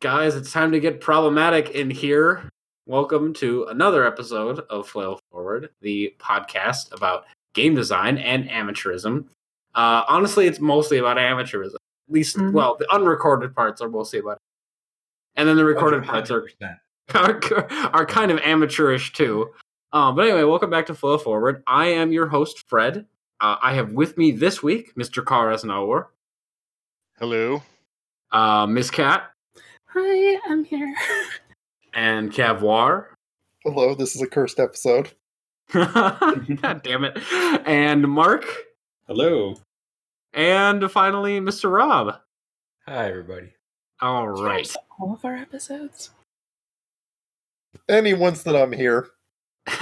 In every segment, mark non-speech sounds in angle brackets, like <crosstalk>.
Guys, it's time to get problematic in here. Welcome to another episode of Flail Forward, the podcast about game design and amateurism. Uh, honestly, it's mostly about amateurism. At least, Mhm. well, the unrecorded parts are mostly about, and then the recorded parts are 100%. <laughs> are, are kind of amateurish too. Um, but anyway, welcome back to Flow Forward. I am your host, Fred. Uh, I have with me this week Mr. Carr Aznauer, Hello. uh, Miss Cat, Hi, I'm here. <laughs> and Cavoir. Hello, this is a cursed episode. <laughs> God damn it. And Mark. Hello. And finally, Mr. Rob. Hi, everybody. All right. All of our episodes. Any ones that I'm here. <laughs>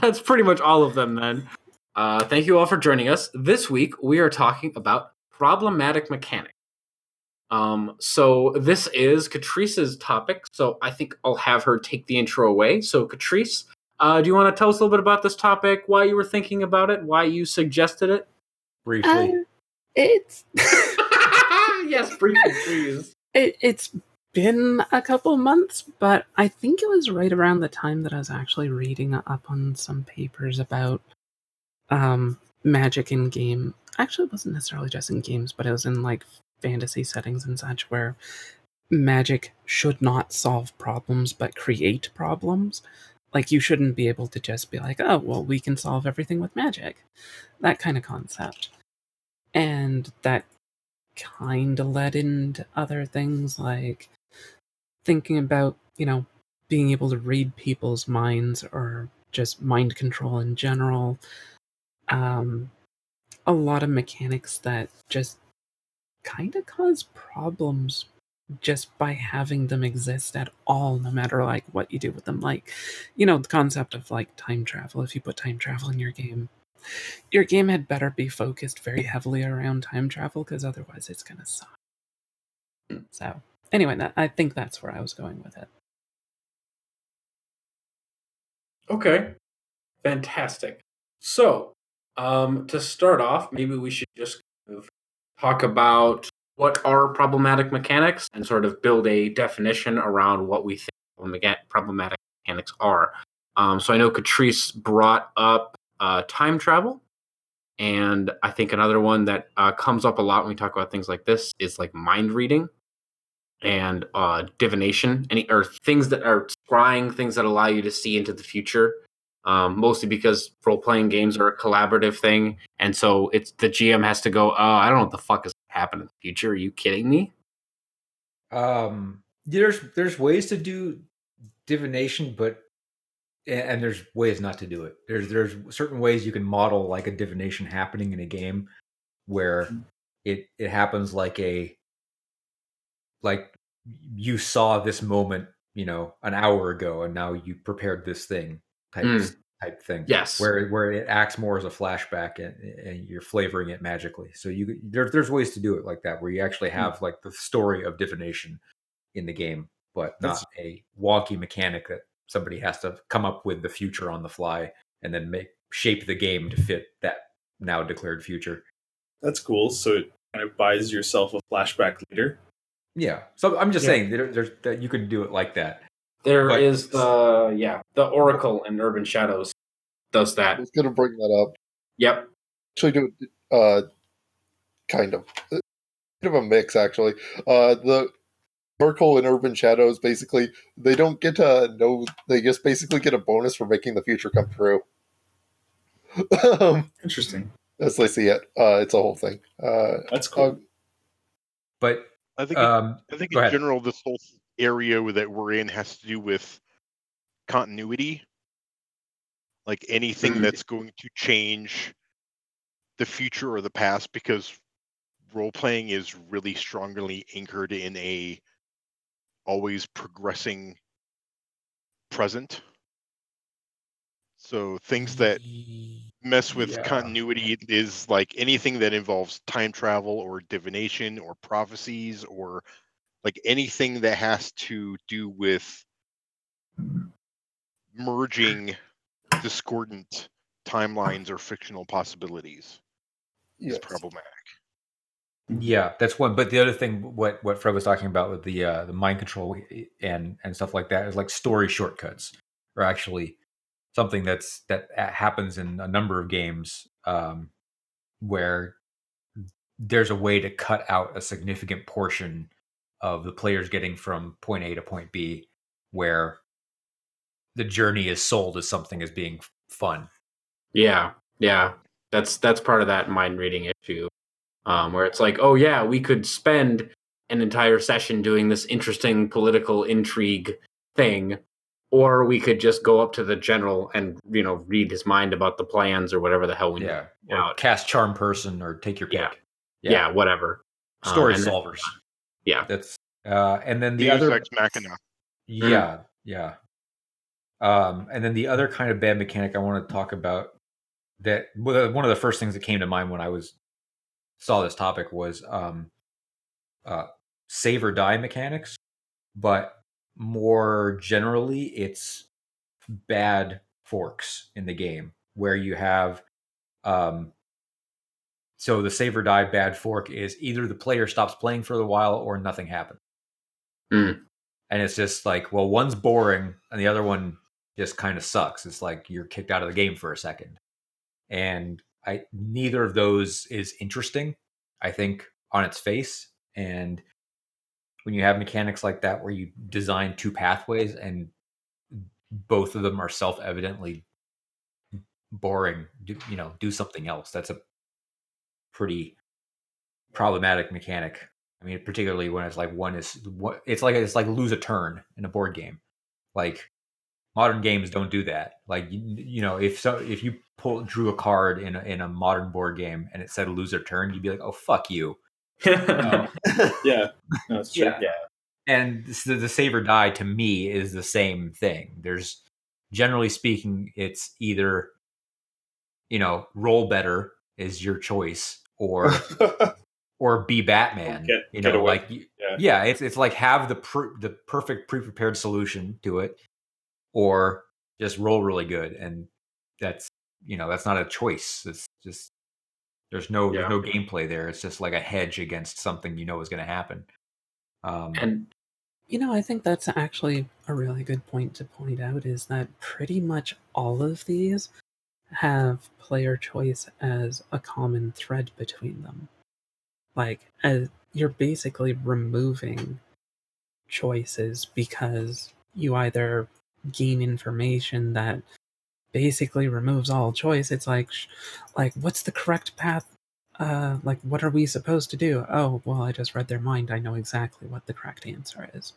That's pretty much all of them then. Uh, thank you all for joining us. This week we are talking about problematic mechanics. Um, so this is Catrice's topic, so I think I'll have her take the intro away. So Catrice, uh, do you want to tell us a little bit about this topic, why you were thinking about it, why you suggested it? Briefly. Um, it's <laughs> yes, briefly, please. <laughs> it, it's been a couple months, but I think it was right around the time that I was actually reading up on some papers about um magic in game. Actually, it wasn't necessarily just in games, but it was in like fantasy settings and such where magic should not solve problems but create problems. Like you shouldn't be able to just be like, oh well, we can solve everything with magic. That kind of concept. And that kind of led into other things like thinking about, you know, being able to read people's minds or just mind control in general. Um, a lot of mechanics that just kind of cause problems just by having them exist at all, no matter like what you do with them. Like, you know, the concept of like time travel. If you put time travel in your game, your game had better be focused very heavily around time travel because otherwise it's gonna suck. So anyway, that, I think that's where I was going with it. Okay. Fantastic. So, um, to start off, maybe we should just of talk about what are problematic mechanics and sort of build a definition around what we think problematic- mechanics are. Um, so I know Catrice brought up uh, time travel, and I think another one that uh, comes up a lot when we talk about things like this is like mind reading and uh, divination, any or things that are scrying, things that allow you to see into the future. Um, mostly because role playing games are a collaborative thing, and so it's the GM has to go. Oh, I don't know what the fuck is happening in the future. Are you kidding me? Um, there's there's ways to do divination, but and there's ways not to do it. There's there's certain ways you can model like a divination happening in a game where it it happens like a like you saw this moment, you know, an hour ago, and now you prepared this thing type Mm. type thing. Yes. where where it acts more as a flashback and, and you're flavoring it magically. So you there, there's ways to do it like that, where you actually Hmm. have like the story of divination in the game, but not That's- a wonky mechanic that somebody has to come up with the future on the fly and then make shape the game to fit that now declared future. That's cool. So it kind of buys yourself a flashback later. Yeah. So I'm just Yeah. saying there, there's that you can do it like that. There But- is the yeah the Oracle in Urban Shadows does that. I was going to bring that up. Yep. Actually, do it, uh, kind of. Uh, Bit of a mix, actually. Uh, the Oracle in Urban Shadows, basically, they don't get to know, they just basically get a bonus for making the future come true. um, <laughs> Interesting. as they see it. Uh, it's a whole thing. Uh, That's cool. uh, But I think in- um, I think in ahead. general this whole area that we're in has to do with continuity. Like anything Mhm. that's going to change the future or the past because role playing is really strongly anchored in a always progressing present. So things that mess with Yeah. continuity is like anything that involves time travel or divination or prophecies or like anything that has to do with merging discordant timelines or fictional possibilities is problematic. Yeah, that's one. But the other thing, what what Fred was talking about with the uh, the mind control and and stuff like that is like story shortcuts are actually something that's that happens in a number of games um, where there's a way to cut out a significant portion of the players getting from point A to point B, where the journey is sold as something as being fun. Yeah, yeah, that's that's part of that mind reading issue, um, where it's like, oh yeah, we could spend an entire session doing this interesting political intrigue thing, or we could just go up to the general and you know read his mind about the plans or whatever the hell we Yeah, or out. cast charm person or take your pick. Yeah. Yeah, whatever. Um, story then- solvers. Yeah. That's uh, and then the Deus other Ex Machina. Yeah, yeah. Um, and then the other kind of bad mechanic I want to talk about that one of the first things that came to mind when I was saw this topic was um, uh, save or die mechanics, but more generally, it's bad forks in the game where you have um, so the save or die bad fork is either the player stops playing for a while or nothing happens. Mm. And it's just like, well, one's boring and the other one just kind of sucks. It's like you're kicked out of the game for a second. And I neither of those is interesting, I think, on its face. And when you have mechanics like that where you design two pathways and both of them are self-evidently boring, do, you know, do something else. That's a pretty problematic mechanic. I mean, particularly when it's like one is what it's like it's like lose a turn in a board game. Like modern games don't do that. Like you, you know, if so, if you pull drew a card in a, in a modern board game and it said lose a turn, you'd be like, oh fuck you. <laughs> Yeah, no. Yeah. Yeah. and the, the save or die to me is the same thing. There's generally speaking, it's either you know roll better is your choice, or <laughs> or be Batman. Get- you get know, away. like Yeah. yeah, it's it's like have the pr- the perfect pre prepared solution to it, or just roll really good, and that's you know that's not a choice. It's just there's no Yeah. there's no gameplay there. It's just like a hedge against something you know is going to happen. Um, and You know, I think that's actually a really good point to point out is that pretty much all of these have player choice as a common thread between them. Like, as you're basically removing choices because you either gain information that basically removes all choice. It's like, like, what's the correct path uh like what are we supposed to do oh well i just read their mind i know exactly what the correct answer is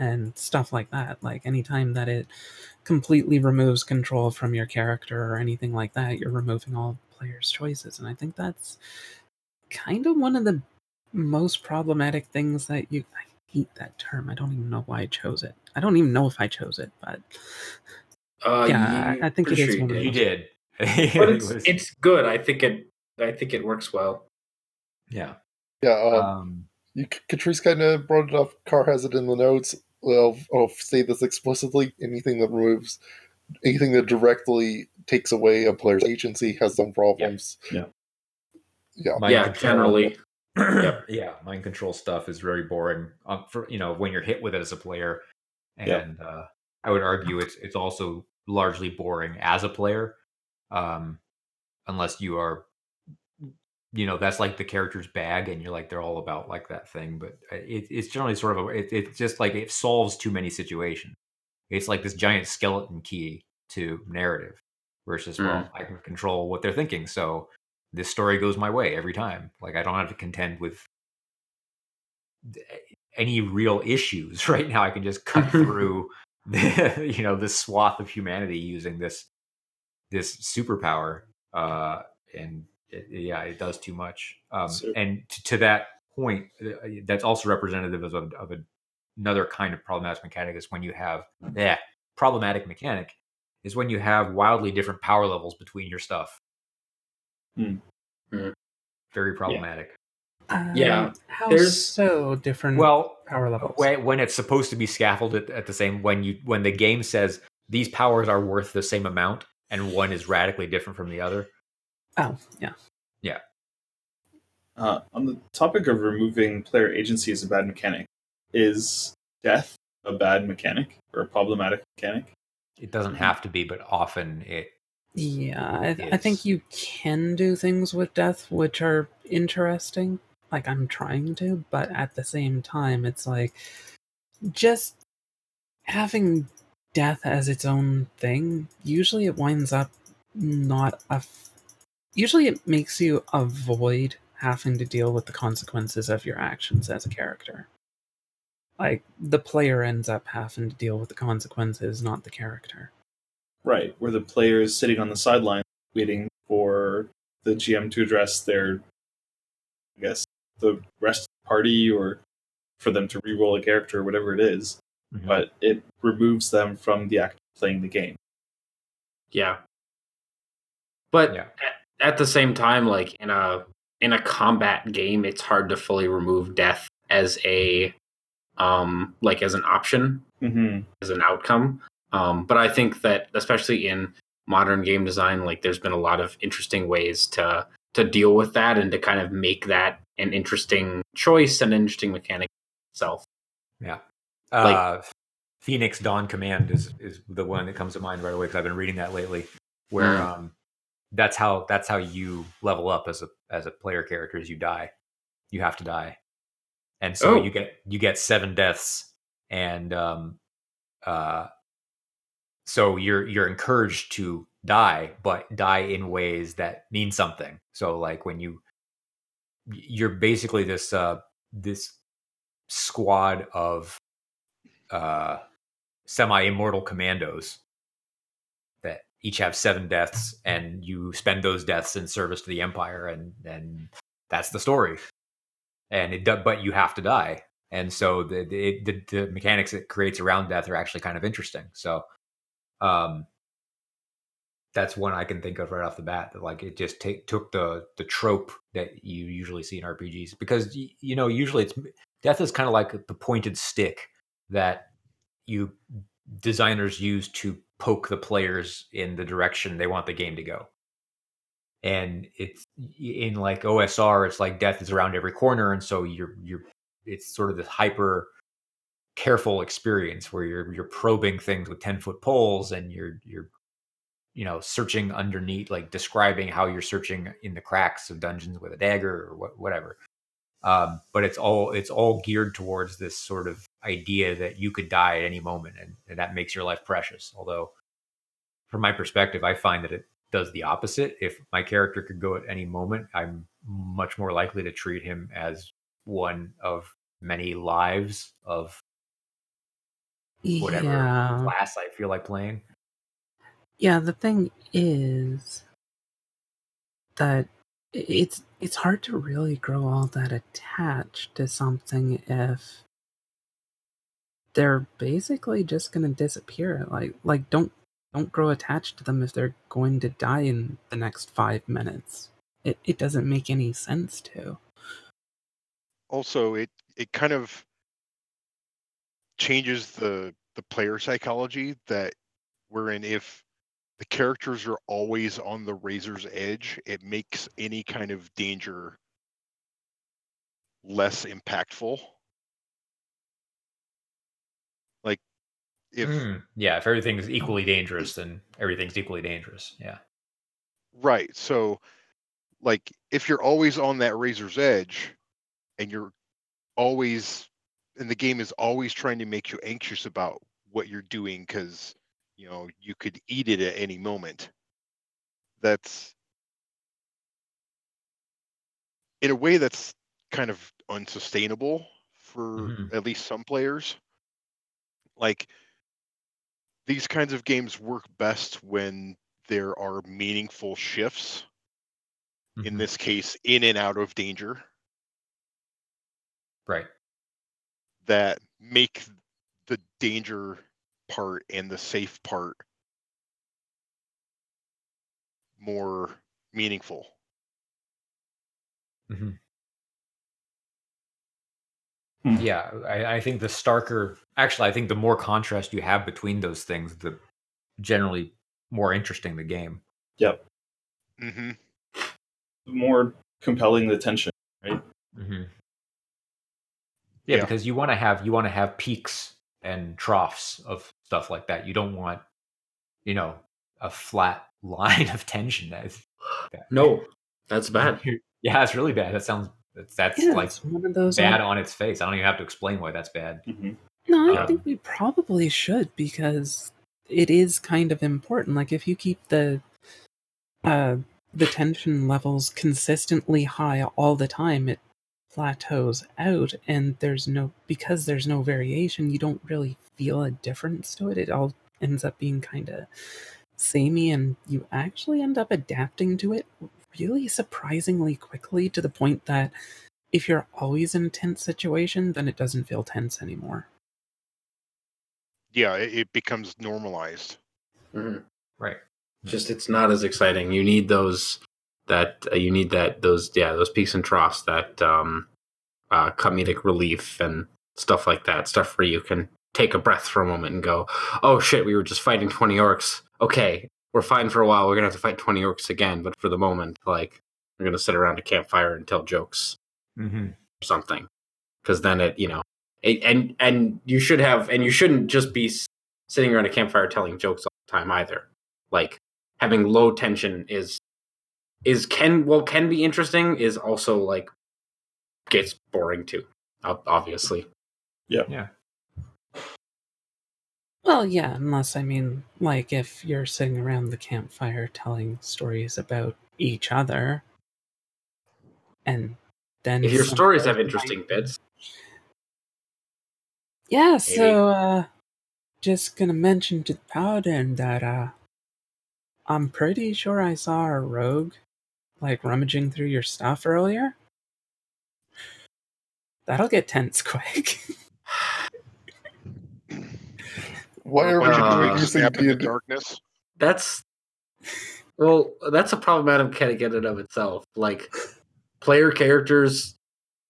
and stuff like that like anytime that it completely removes control from your character or anything like that you're removing all players choices and i think that's kind of one of the most problematic things that you i hate that term i don't even know why i chose it i don't even know if i chose it but uh, Yeah, you- I- I think it pretty sure one of you you did. did, <laughs> but it's it's good. I think it I think it works well. yeah. Yeah, um, Um, you, Catrice kind of brought it up. Car has it in the notes. Well, I'll say this explicitly: anything that removes, anything that directly takes away a player's agency has some problems. Yeah. Yeah. mind yeah, control- generally. <clears throat> Yep. yeah, mind control stuff is very boring. Um, for you know when you're hit with it as a player, and Yep. uh, I would argue it's it's also largely boring as a player, um, unless you are, you know, that's like the character's bag, and you're like they're all about like that thing. But uh, it, it's generally sort of a, it, it's just like it solves too many situations. It's like this giant skeleton key to narrative, versus well, I can control what they're thinking, so this story goes my way every time. Like I don't have to contend with any real issues <laughs> right now. I can just cut <laughs> through, the, you know, this swath of humanity using this this superpower, uh, and it, yeah, it does too much. Um, So- and t- to that point, uh, that's also representative of, a- of a, another kind of problematic mechanic is when you have that problematic mechanic is when you have wildly different power levels between your stuff. Hmm. Hmm. Very problematic. Yeah, Um, how there's- so different Well, power levels when, when it's supposed to be scaffolded at the same when you when the game says these powers are worth the same amount and one is radically different from the other. Oh yeah Yeah. Uh, on the topic of removing player agency as a bad mechanic, is death a bad mechanic or a problematic mechanic? It doesn't have to be, but often it. Yeah, I, I think you can do things with death which are interesting. Like I'm trying to, but at the same time, it's like just having death as its own thing. Usually, it winds up not a. F- usually, it makes you avoid having to deal with the consequences of your actions as a character. Like the player ends up having to deal with the consequences, not the character. Right, where the player is sitting on the sideline waiting for the GM to address their, I guess, the rest of the party or for them to re-roll a character or whatever it is, Mhm. but it removes them from the act of playing the game. Yeah. But Yeah. At, the same time, like in a in a combat game, it's hard to fully remove death as a um like as an option, Mm-hmm. as an outcome. Um, but I think that especially in modern game design, like there's been a lot of interesting ways to to deal with that and to kind of make that an interesting choice and interesting mechanic itself. Yeah. Uh, Phoenix Dawn Command is is the one that comes to mind right away because I've been reading that lately. Where Mm. um, that's how that's how you level up as a as a player character. Is you die, you have to die, and so Oh. you get you get seven deaths, and um, uh, so you're you're encouraged to die, but die in ways that mean something. So like when you you're basically this uh this squad of uh semi-immortal commandos that each have seven deaths and you spend those deaths in service to the empire and and that's the story. And it but you have to die. And so the the, the the mechanics it creates around death are actually kind of interesting. So um that's one I can think of right off the bat. That like it just took the the trope that you usually see in RPGs because you know usually it's death is kind of like the pointed stick that you designers use to poke the players in the direction they want the game to go. And it's in like OSR, it's like death is around every corner, and so you're you're it's sort of this hyper careful experience where you're you're probing things with 10 foot poles and you're you're you know searching underneath like describing how you're searching in the cracks of dungeons with a dagger or what, whatever um, but it's all it's all geared towards this sort of idea that you could die at any moment and, and that makes your life precious. Although from my perspective i find that it does the opposite. If my character could go at any moment i'm much more likely to treat him as one of many lives of whatever Yeah. class i feel like playing. Yeah, the thing is that it's it's hard to really grow all that attached to something if they're basically just going to disappear. Like like don't don't grow attached to them if they're going to die in the next 5 minutes. It it doesn't make any sense to. also it it kind of changes the the player psychology that wherein if the characters are always on the razor's edge it makes any kind of danger less impactful like if Mm, yeah, if everything's equally dangerous, then everything's equally dangerous. Yeah. Right. So, like, if you're always on that razor's edge and you're always, and the game is always trying to make you anxious about what you're doing because, you know, you could eat it at any moment, that's, in a way, that's kind of unsustainable for Mhm. at least some players. Like, these kinds of games work best when there are meaningful shifts in Mhm. this case in and out of danger Right. that make the danger part and the safe part more meaningful Mhm. Hmm. Yeah, I, I think the starker, actually, I think the more contrast you have between those things, the generally more interesting the game. Yep. hmm The more compelling the tension, right? hmm Yeah, Yeah. because you want to have you want to have peaks and troughs of stuff like that. You don't want, you know, a flat <laughs> line of tension. That's <sighs> No, that's <laughs> bad. Yeah, that's really bad. That sounds that's, that's Yeah, like one of those. bad like- on its face. I don't even have to explain why that's bad. hmm No, I Um, think we probably should because it is kind of important. Like if you keep the uh the tension levels consistently high all the time, it plateaus out and there's no because there's no variation, you don't really feel a difference to it. It all ends up being kind of samey and you actually end up adapting to it really surprisingly quickly to the point that if you're always in a tense situation, then it doesn't feel tense anymore. Yeah, it, it becomes normalized. Mhm. Right. Just it's not as exciting. You need those that uh, you need that those yeah those peaks and troughs that um, uh, comedic relief and stuff like that. Stuff where you can take a breath for a moment and go, oh shit, we were just fighting twenty orcs. Okay, we're fine for a while. We're gonna have to fight twenty orcs again, but for the moment, like we're gonna sit around a campfire and tell jokes Mm-hmm. or something because then it you know it, and and you should have and you shouldn't just be sitting around a campfire telling jokes all the time either like having low tension is is can well can be interesting is also like gets boring too obviously. Yeah. Yeah. Well, yeah, unless I mean, like, if you're sitting around the campfire telling stories about each other, and then if your stories have interesting might- bits. Yeah, so uh, just gonna mention to the paladin that uh, I'm pretty sure I saw a rogue like rummaging through your stuff earlier. That'll get tense <laughs> quick. Why are we Uh, introducing Snap in the D&D? darkness. that's well that's a problematic mechanic in and of itself like player characters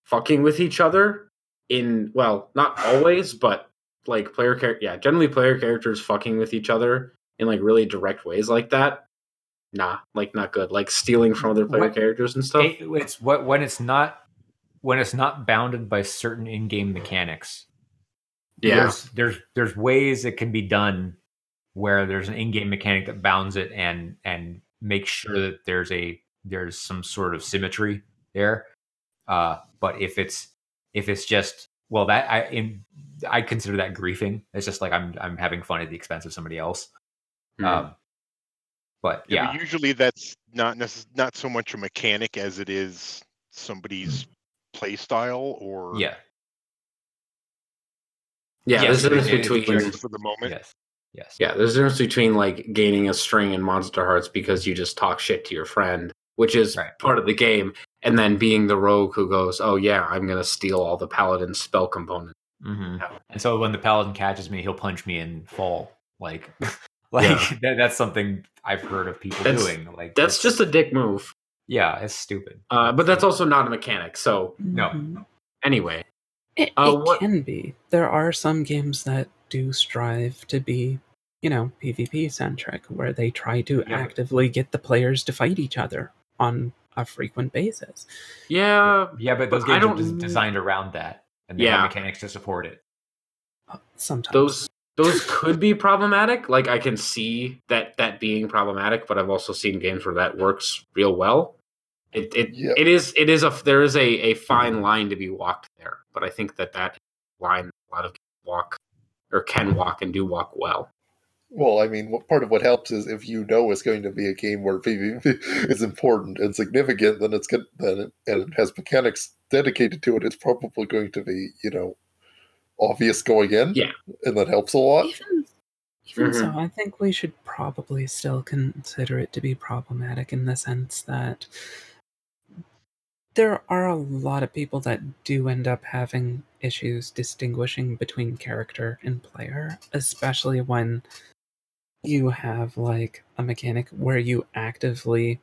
fucking with each other in well not always but like player char- yeah generally player characters fucking with each other in like really direct ways like that nah like not good like stealing from other player What- characters and stuff It- it's what when it's not when it's not bounded by certain in-game mechanics. yeah There's there's there's ways it can be done where there's an in-game mechanic that bounds it and and makes sure that there's a there's some sort of symmetry there. Uh, but if it's if it's just well that I in I consider that griefing. It's just like I'm I'm having fun at the expense of somebody else. Hmm. Um, but Yeah, yeah, usually that's not necess- not so much a mechanic as it is somebody's play style or yeah, yeah yes, there's a difference it- it- between for the moment. yes, yes. Yeah, there's a difference between like gaining a string in Monsterhearts because you just talk shit to your friend, which is Right. part of the game, and then being the rogue who goes, "Oh yeah, I'm gonna steal all the paladin spell components." hmm Yeah. And so when the paladin catches me, he'll punch me and fall. Like, <laughs> like <laughs> that, that's something I've heard of people That's- doing. Like That's just a dick move, yeah, it's stupid. uh, but that's also not a mechanic. So No. Mhm. anyway, It, Uh, it what- can be. There are some games that do strive to be, you know, PvP centric, where they try to Yeah. actively get the players to fight each other on a frequent basis. yeah, Yeah, but those But games are designed around that, and they Yeah. have mechanics to support it. Sometimes those those could be problematic. Like I can see that that being problematic, but I've also seen games where that works real well. It it, Yeah. it is it is a there is a, a fine line to be walked there, but I think that that line a lot of games walk or can walk and do walk well. Well, I mean, what part of what helps is if you know it's going to be a game where <laughs> PvP is important and significant, then it's good. Then it, and it has mechanics dedicated to it. It's probably going to be, you know, obvious going in. Yeah. and that helps a lot. even even so, Mhm. I think we should probably still consider it to be problematic in the sense that there are a lot of people that do end up having issues distinguishing between character and player, especially when you have like a mechanic where you actively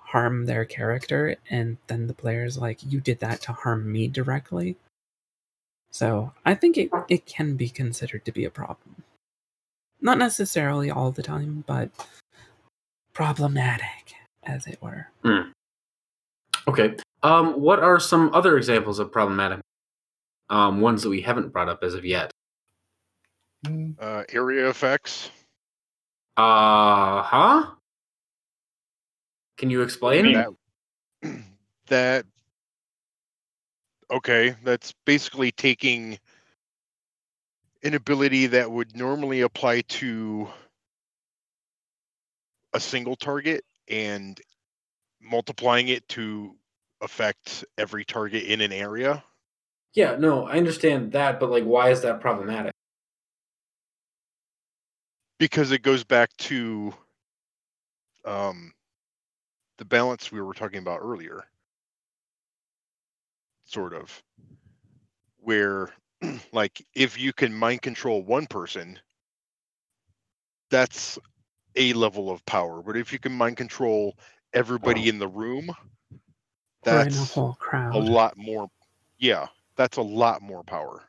harm their character and then the player's like you did that to harm me directly. So, I think it it can be considered to be a problem. Not necessarily all the time, but problematic, as it were. Okay. Um, what are some other examples of problematic um, ones that we haven't brought up as of yet? Mm, Uh, area effects. Uh huh. Can you explain? That, <clears throat> that okay, that's basically taking an ability that would normally apply to a single target and multiplying it to affect every target in an area. Yeah, no, I understand that, but like, why is that problematic? because it goes back to um, the balance we were talking about earlier sort of where <clears throat> like if you can mind control one person that's a level of power but if you can mind control everybody in the room or in a that's whole crowd. a lot more yeah that's a lot more power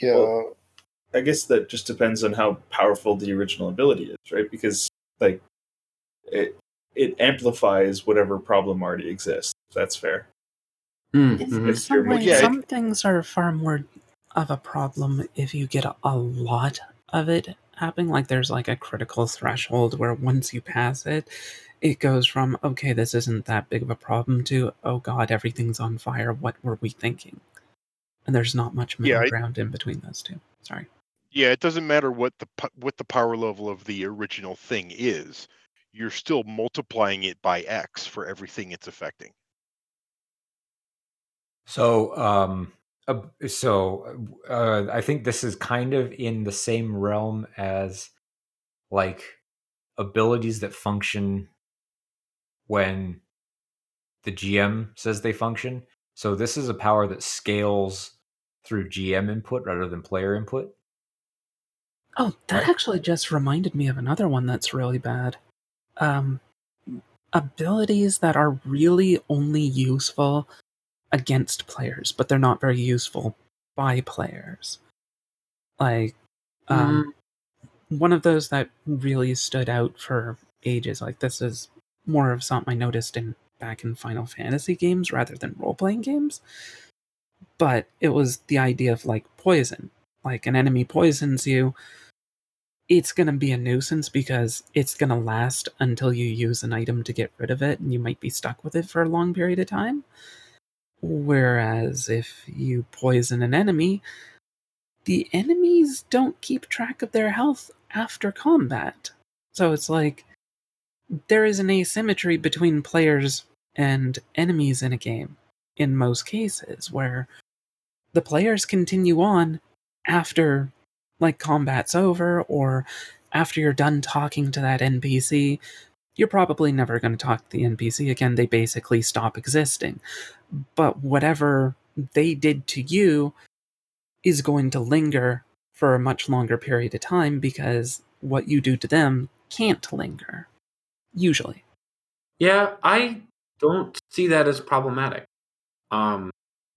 yeah, Well- I guess that just depends on how powerful the original ability is, right? Because like it it amplifies whatever problem already exists. That's fair. Mm, If- mhm. if Some, you're way- looking Yeah, it- things are far more of a problem if you get a, a lot of it happening. Like there's like a critical threshold where once you pass it, it goes from okay, this isn't that big of a problem to oh god, everything's on fire. What were we thinking? And there's not much middle Yeah, I- ground in between those two. Sorry. yeah it doesn't matter what the what the power level of the original thing is you're still multiplying it by x for everything it's affecting So, um, uh, so uh, I think this is kind of in the same realm as like abilities that function when the GM says they function. So this is a power that scales through GM input rather than player input. Oh, that Right. actually just reminded me of another one that's really bad. Um, abilities that are really only useful against players, but they're not very useful by players. Like, um, one of those that really stood out for ages. Like, this is more of something I noticed in back in Final Fantasy games rather than role playing games. But it was the idea of like poison. Like, an enemy poisons you, it's going to be a nuisance because it's going to last until you use an item to get rid of it, and you might be stuck with it for a long period of time. Whereas if you poison an enemy, the enemies don't keep track of their health after combat. So it's like there is an asymmetry between players and enemies in a game in most cases where the players continue on after like combat's over or after you're done talking to that NPC, you're probably never going to talk to the NPC again. They basically stop existing. But whatever they did to you is going to linger for a much longer period of time because what you do to them can't linger. Usually. Yeah, I don't see that as problematic. Um,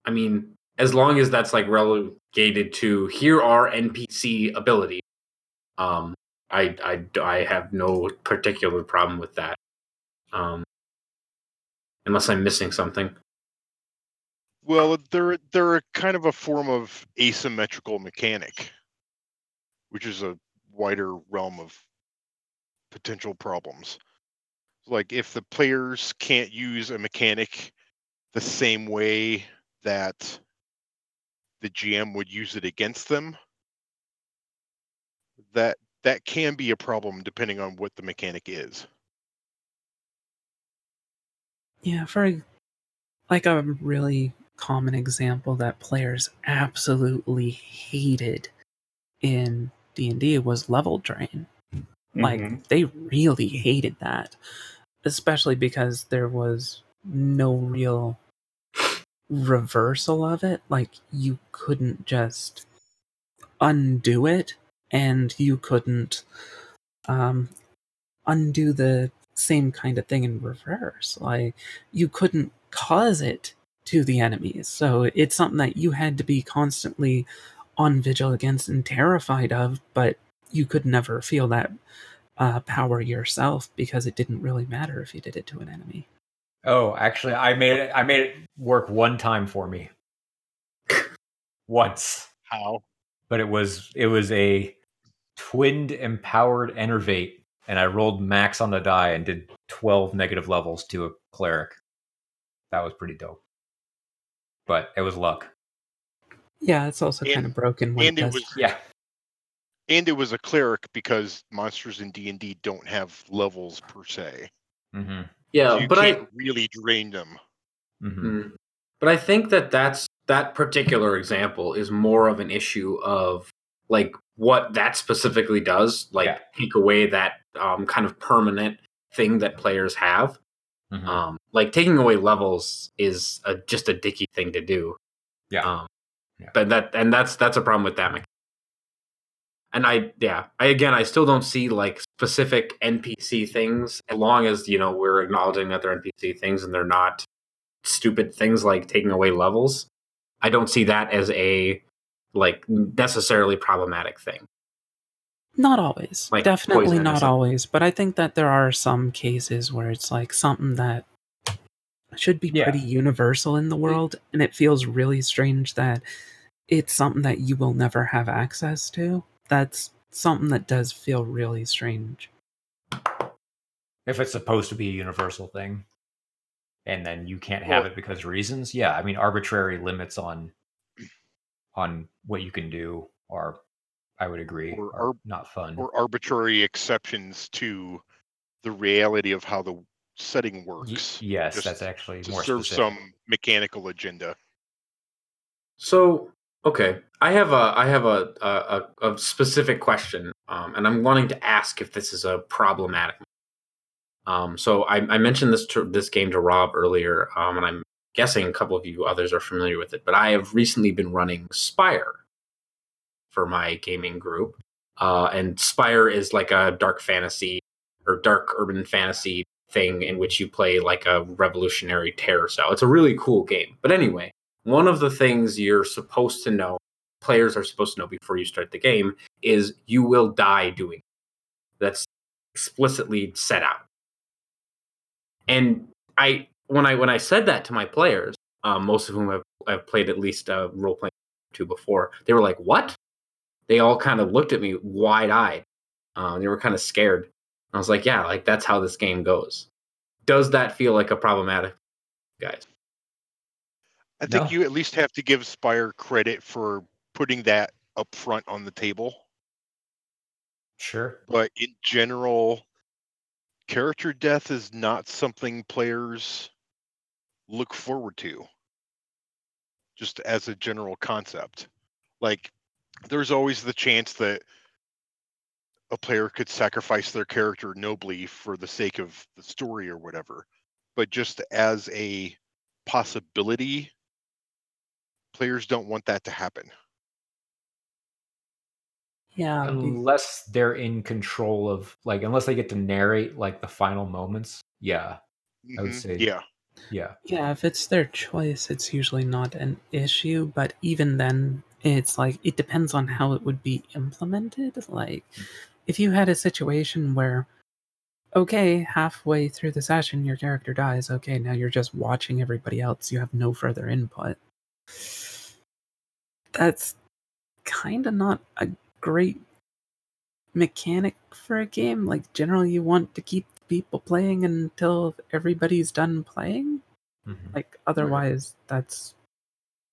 I mean, as long as that's like relegated to here are NPC abilities, um, I, I, I have no particular problem with that. Um, unless I'm missing something. well they're they're kind of a form of asymmetrical mechanic which is a wider realm of potential problems like if the players can't use a mechanic the same way that the GM would use it against them that that can be a problem depending on what the mechanic is Yeah, for like a really common example that players absolutely hated in D&D was level drain. Like Mhm. they really hated that, especially because there was no real reversal of it. Like you couldn't just undo it, and you couldn't um, undo the same kind of thing in reverse. Like you couldn't cause it to the enemies, so it's something that you had to be constantly on vigil against and terrified of, but you could never feel that uh, power yourself because it didn't really matter if you did it to an enemy. Oh, actually, I made it. I made it work one time for me. <laughs> Once, How? but it was it was a twinned empowered enervate, and I rolled max on the die and did twelve negative levels to a cleric. That was pretty dope. But it was luck. Yeah, it's also And- kind of broken when and it it was Yeah. and it was a cleric because monsters in D and D don't have levels per se. Mm-hmm. Yeah, so you but I can't really drained them. Mm-hmm. Mm. But I think that that's that particular example is more of an issue of like what that specifically does, like Yeah. take away that um, kind of permanent thing that players have. Mm-hmm. Um, like taking away levels is a, just a dicky thing to do. Yeah. Um, Yeah. But that and that's that's a problem with that mechanic. And I yeah, I again I still don't see like specific NPC things as long as you know we're acknowledging that they're NPC things and they're not stupid things like taking away levels. I don't see that as a like necessarily problematic thing. Not always. Like Definitely not always. But I think that there are some cases where it's like something that should be Yeah. pretty universal in the mm-hmm. world. And it feels really strange that it's something that you will never have access to. That's something that does feel really strange. If it's supposed to be a universal thing, and then you can't have Well- it because reasons, yeah. I mean, arbitrary limits on on what you can do are, I would agree, Or are arb- not fun. or arbitrary exceptions to the reality of how the setting Y- works yes, just that's actually to more serve specific. some mechanical agenda. So okay, I have a I have a a, a, a specific question, um, and I'm wanting to ask if this is a problematic. Um, so I, I mentioned this to, this game to Rob earlier, um, and I'm guessing a couple of you others are familiar with it. But I have recently been running Spire for my gaming group, uh, and Spire is like a dark fantasy or dark urban fantasy thing in which you play like a revolutionary terror cell. It's a really cool game. But anyway, one of the things you're supposed to know, players are supposed to know before you start the game, is you will die doing. it. That's explicitly set out. And I when I when I said that to my players, um, most of whom have, have played at least a role playing two before, they were like, "What?" They all kind of looked at me wide eyed. Um, they were kind of scared. I was like, "Yeah, like that's how this game goes." Does that feel like a problematic, guys? I think No. you at least have to give Spire credit for putting that up front on the table. Sure. But in general, character death is not something players look forward to. Just as a general concept. Like there's always the chance that a player could sacrifice their character nobly for the sake of the story or whatever. But just as a possibility, players don't want that to happen. Yeah. Unless they're in control of like unless they get to narrate like the final moments. Yeah. I would Mhm. say- yeah. Yeah. Yeah, if it's their choice, it's usually not an issue. But even then, it's like it depends on how it would be implemented. Like, if you had a situation where, okay, halfway through the session, your character dies, okay, now you're just watching everybody else, you have no further input. That's kind of not a great mechanic for a game. Like, generally, you want to keep people playing until everybody's done playing. Mhm. like otherwise that's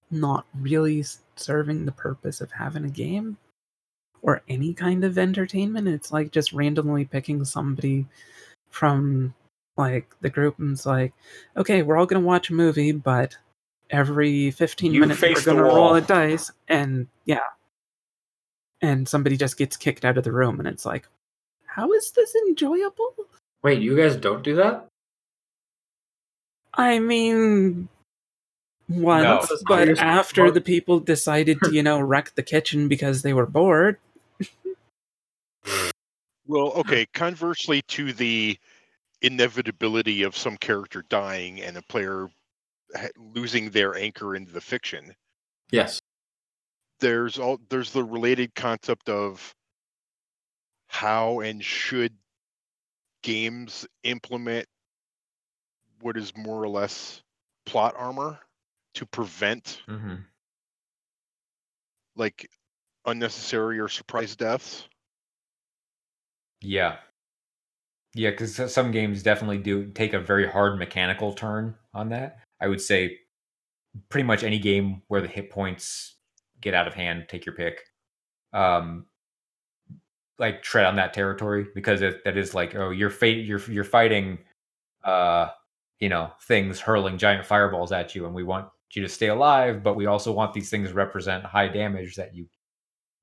not really serving the purpose of having a game or any kind of entertainment. It's like just randomly picking somebody from like the group and it's like okay we're all going to watch a movie but every 15 You minutes we're going to roll a dice and yeah and somebody just gets kicked out of the room and it's like how is this enjoyable Wait, you guys don't do that? I mean, once, No. but Here's- after the people decided to, you know, <laughs> wreck the kitchen because they were bored. Well, okay. Conversely to the inevitability of some character dying and a player losing their anchor into the fiction, Yes. There's all there's the related concept of how and should games implement what is more or less plot armor to prevent hmm like unnecessary or surprise deaths. Yeah. Yeah, because some games definitely do take a very hard mechanical turn on that. I would say pretty much any game where the hit points get out of hand, take your pick. Um, like tread on that territory because it, that is like oh you're fa- you're you're fighting uh you know things hurling giant fireballs at you and we want you to stay alive but we also want these things to represent high damage that you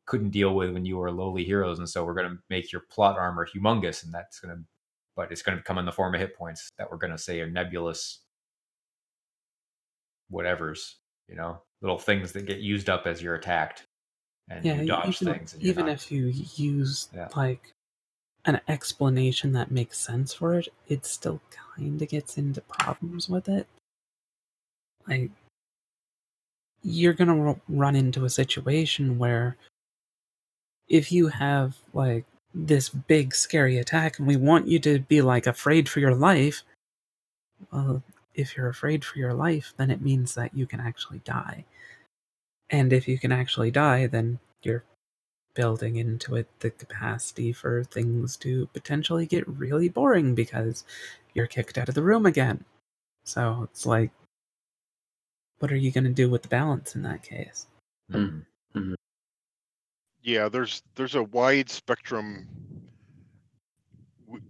couldn't deal with when you were lowly heroes and so we're going to make your plot armor humongous and that's going to but it's going to come in the form of hit points that we're going to say are nebulous whatevers you know little things that get used up as you're attacked and yeah, you dodge even, things even not- if you use Yeah. like an explanation that makes sense for it, it still kind of gets into problems with it. Like, you're gonna run into a situation where if you have like this big scary attack and we want you to be like afraid for your life, well, if you're afraid for your life, then it means that you can actually die. And if you can actually die, then you're building into it the capacity for things to potentially get really boring because you're kicked out of the room again. So it's like, what are you going to do with the balance in that case? Mhm. Yeah, there's there's a wide spectrum w-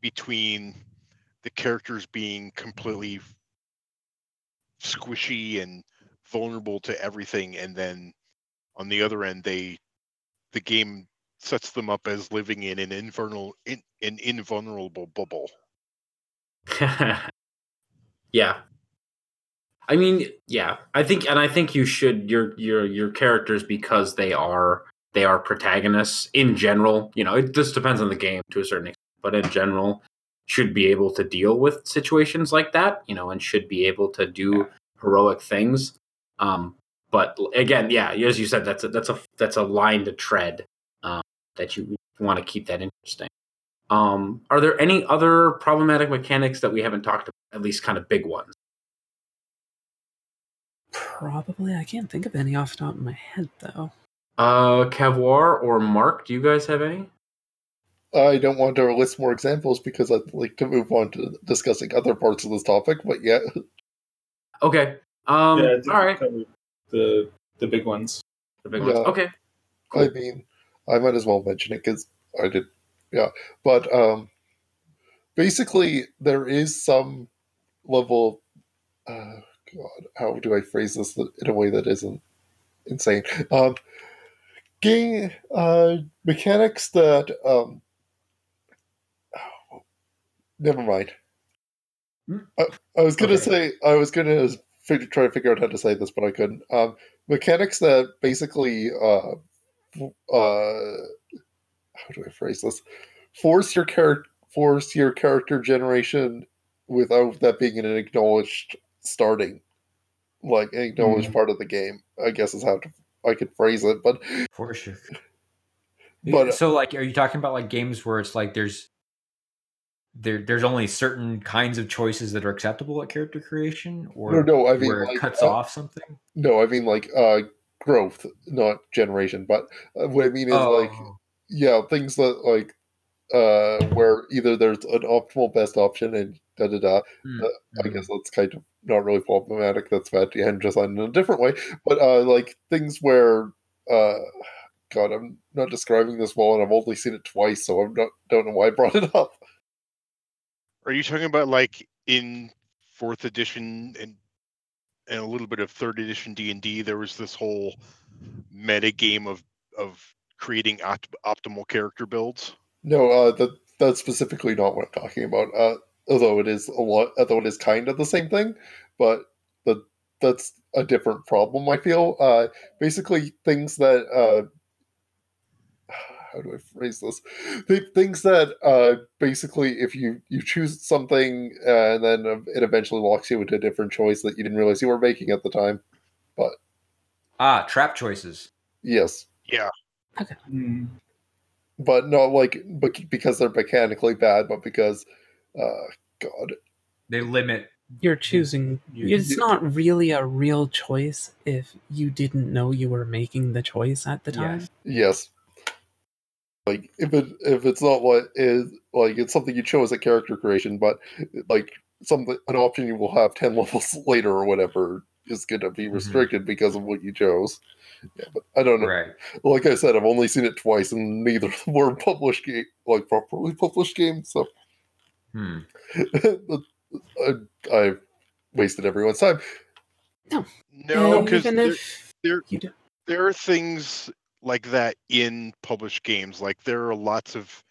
between the characters being completely squishy and vulnerable to everything, and then on the other end, they the game sets them up as living in an infernal in, an invulnerable bubble. <laughs> yeah. I mean, yeah. I think and I think you should your your your characters because they are they are protagonists in general, you know, it just depends on the game to a certain extent, but in general should be able to deal with situations like that, you know, and should be able to do Yeah. heroic things. Um but again, yeah, as you said that's a that's a that's a line to tread um that you want to keep that interesting. Um, are there any other problematic mechanics that we haven't talked about? At least kind of big ones. Probably, I can't think of any off the top of my head though. Uh, Cavoir or Mark, do you guys have any? I don't want to list more examples because I'd like to move on to discussing other parts of this topic, but yeah, Okay. Um, yeah, I think all we right. covered the the big ones. The big ones. Yeah. Okay. I mean, I might as well mention it because I did, yeah. But um, basically, there is some level. Uh, God, how do I phrase this in a way that isn't insane? Um, game uh, mechanics that um, never mind. Hmm? I, I was gonna Okay. say I was gonna fig- try to figure out how to say this, but I couldn't. Um, mechanics that basically uh, uh how do I phrase this? Force your character force your character generation without that being an acknowledged starting like an acknowledged part of the game, I guess is how to, I could phrase it. But For sure. But- so, like, are you talking about like games where it's like there's there there's only certain kinds of choices that are acceptable at character creation, or no, no, I mean where like, it cuts uh, off something? No, I mean like uh growth, not generation. But uh, what I mean is like Oh. yeah, things that like uh where either there's an optimal best option and da da da. Hmm, uh, I hmm. guess that's kind of not really problematic. That's bad and just in a different way. But uh like things where uh God, I'm not describing this well, and I've only seen it twice, so I'm not don't know why I brought it up. Are you talking about like in fourth edition and and a little bit of third edition D and D? There was this whole meta game of of creating opt- optimal character builds. No, uh, that that's specifically not what I'm talking about. Uh, although it is a lot, although it is kind of the same thing, but the that's a different problem. I feel. Uh, basically, things that uh, how do I phrase this? Th- Things that uh, basically, if you you choose something uh, and then uh, it eventually locks you into a different choice that you didn't realize you were making at the time. But ah, trap choices. Yes, Yeah, Hmm. but not like bec- because they're mechanically bad, but because, uh, God, they limit. You're choosing. You- It's not really a real choice if you didn't know you were making the choice at the time. Yes. Yes. Like if it if it's not what is like it's something you chose at character creation, but like something an option you will have ten <laughs> levels later or whatever is going to be Mhm. restricted because of what you chose. Yeah, but I don't know. Right. Like I said, I've only seen it twice, and neither of them <laughs> were published game like properly published games. So Hmm. <laughs> I, I wasted everyone's time. No, no, because even there, there- there are things like that in published games. Like there are lots of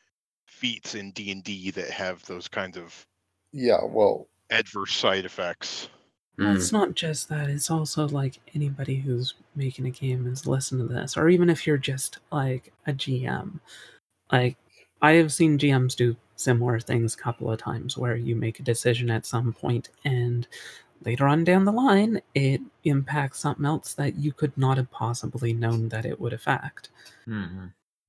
feats in D and D that have those kinds of Yeah, well, adverse side effects. Well, Mm. it's not just that. It's also like anybody who's making a game is listening to this, or even if you're just like a GM. Like, I have seen GMs do similar things a couple of times where you make a decision at some point and later on down the line it impacts something else that you could not have possibly known that it would affect. hmm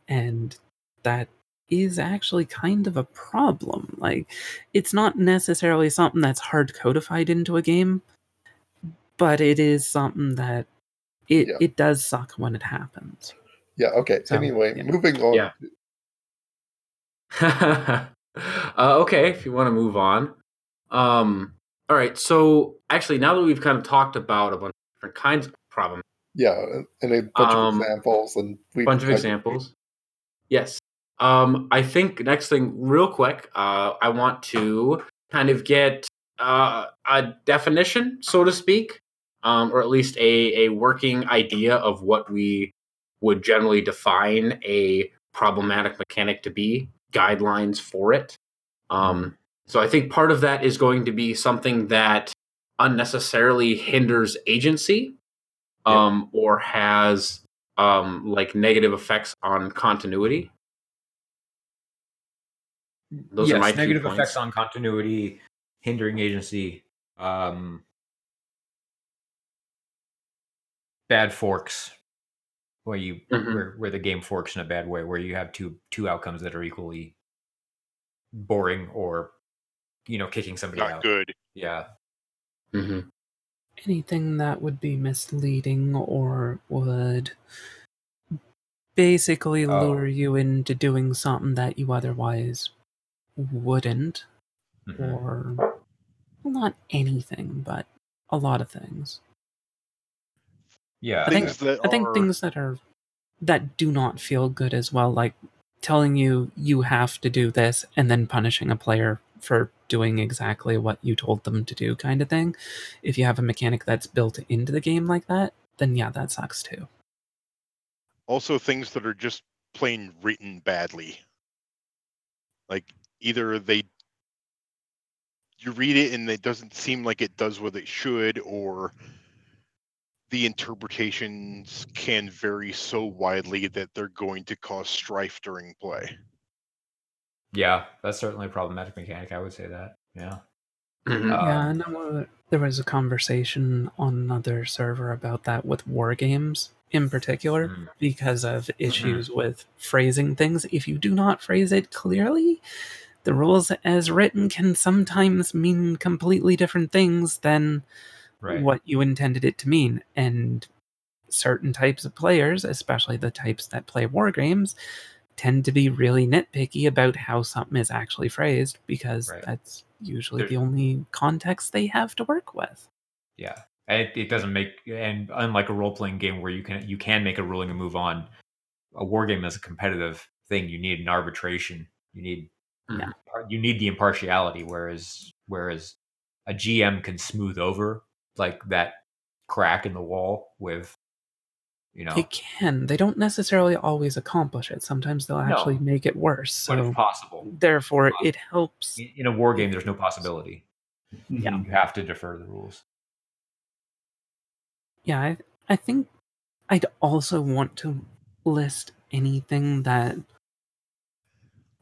And that is actually kind of a problem. Like, it's not necessarily something that's hard codified into a game, but it is something that it, Yeah. it does suck when it happens. yeah, okay. So, anyway, yeah. moving on. Yeah. <laughs> uh, okay, if you want to move on. Um, all right. So actually, now that we've kind of talked about a bunch of different kinds of problems, Yeah, and a bunch Um, of examples, and we a bunch of examples. Yes. Um, I think next thing, real quick, uh, I want to kind of get uh, a definition, so to speak, um, or at least a, a working idea of what we would generally define a problematic mechanic to be, guidelines for it. Um, so I think part of that is going to be something that unnecessarily hinders agency um, or has um, like negative effects on continuity. Those yes, are my negative effects on continuity, hindering agency, um, bad forks, where you Mhm. where, where the game forks in a bad way, where you have two two outcomes that are equally boring or you know kicking somebody Not out. good. Yeah, hmm Anything that would be misleading or would basically Oh. lure you into doing something that you otherwise wouldn't, Mhm. or not anything, but a lot of things. yeah. I think- Things that I think are things that are that do not feel good as well, like telling you you have to do this and then punishing a player for doing exactly what you told them to do, kind of thing. If you have a mechanic that's built into the game like that, then yeah, that sucks too. also things that are just plain written badly. Like either they you read it and it doesn't seem like it does what it should, or the interpretations can vary so widely that they're going to cause strife during play. Yeah, that's certainly a problematic mechanic. I would say that. Yeah. Mhm. Uh, yeah, I know there was a conversation on another server about that with war games in particular Mm. because of issues with phrasing things. If you do not phrase it clearly, the rules as written can sometimes mean completely different things than Right. what you intended it to mean. And certain types of players, especially the types that play war games, tend to be really nitpicky about how something is actually phrased because Right. that's usually There- the only context they have to work with. Yeah, it, it doesn't make and unlike a role playing game where you can you can make a ruling and move on. A war game is a competitive thing. You need an arbitration. You need Yeah. you need the impartiality. Whereas whereas a GM can smooth over like that crack in the wall with you know They can. They don't necessarily always accomplish it. Sometimes they'll No. actually make it worse. So it's possible. therefore it helps. In in a war game, there's no possibility. Yeah. You have to defer the rules. Yeah, I, I think I'd also want to list anything that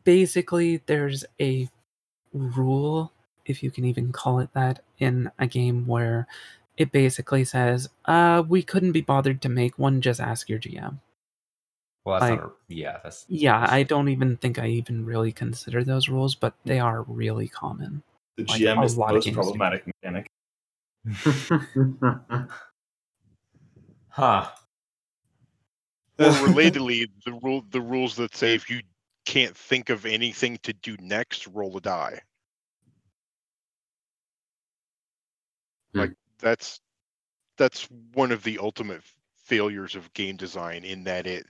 basically there's a rule, if you can even call it that, in a game where it basically says, uh, we couldn't be bothered to make one, just ask your GM. Well, that's I- not a, yeah. That's Yeah, that's- I don't even think I even really consider those rules, but they are really common. The Like, GM a is the most games do. problematic mechanic. <laughs> Huh. Or <laughs> relatedly, the rule the rules that say if you can't think of anything to do next, roll a die. Hmm. Like that's that's one of the ultimate failures of game design in that it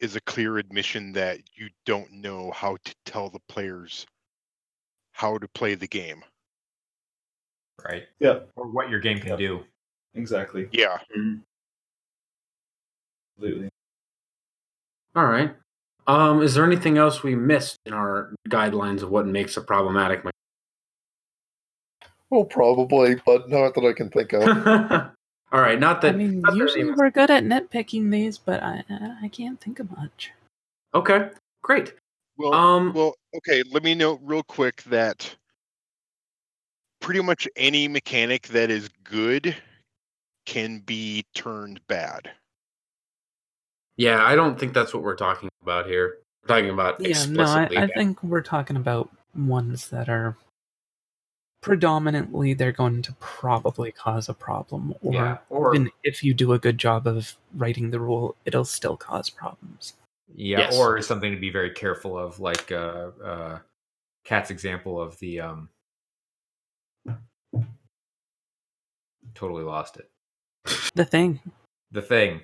is a clear admission that you don't know how to tell the players how to play the game. Right. Yeah, Or what your game can Yeah. do. exactly. Yeah. Absolutely. All right. Um, is there anything else we missed in our guidelines of what makes a problematic? Me- Well, probably, but not that I can think of. <laughs> All right, not that. I mean, not that usually we're good at nitpicking these, but I I can't think of much. Okay, great. Well, Um, well, okay. Let me note real quick that pretty much any mechanic that is good can be turned bad. yeah, I don't think that's what we're talking about here. We're talking about Yeah, no, explicitly. I, I think we're talking about ones that are predominantly they're going to probably cause a problem, or yeah. Or even if you do a good job of writing the rule, it'll still cause problems. yeah, Yes. or something to be very careful of, like uh, uh, Cat's example of the um. Totally lost it. The thing, The thing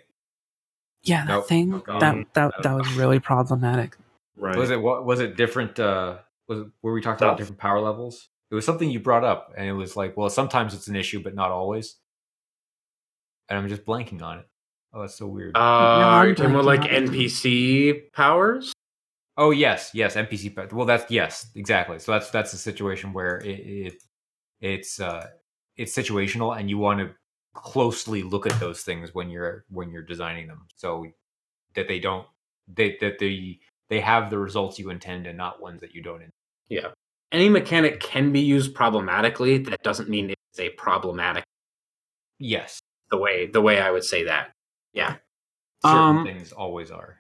yeah, that Nope. thing, Oh, that that that was really problematic. Right. was it. What was it? Different? uh Was it, were we talking about different power levels? It was something you brought up, and it was like, well, sometimes it's an issue, but not always. And I'm just blanking on it. Oh, that's so weird. Uh, I'm you're talking about like blanking it. NPC powers? Oh yes, yes, NPC. pa- Well, that's yes, exactly. So that's that's a situation where it, it it's uh it's situational, and you want to closely look at those things when you're when you're designing them, so that they don't they that they they have the results you intend and not ones that you don't. intend. Yeah. Any mechanic can be used problematically. That doesn't mean it's a problematic Yes, the way the way I would say that. Yeah. certain Um, things always are.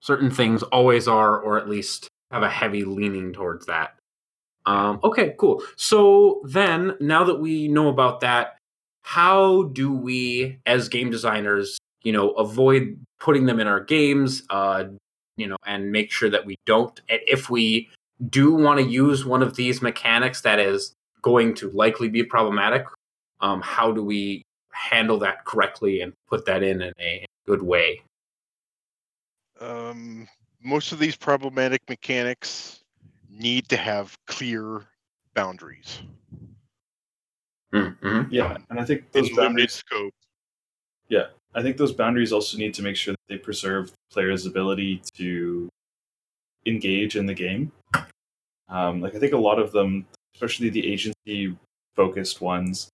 certain things always are, or at least have a heavy leaning towards that. Um, okay, cool. So then, now that we know about that, how do we, as game designers, you know, avoid putting them in our games, uh, you know, and make sure that we don't, if we do want to use one of these mechanics that is going to likely be problematic, um, how do we handle that correctly and put that in in a good way? Um, most of these problematic mechanics need to have clear boundaries Mm-hmm. Yeah, and I think those limited boundaries. scope. I think those boundaries also need to make sure that they preserve the player's ability to engage in the game. Um, like I think a lot of them, especially the agency focused ones,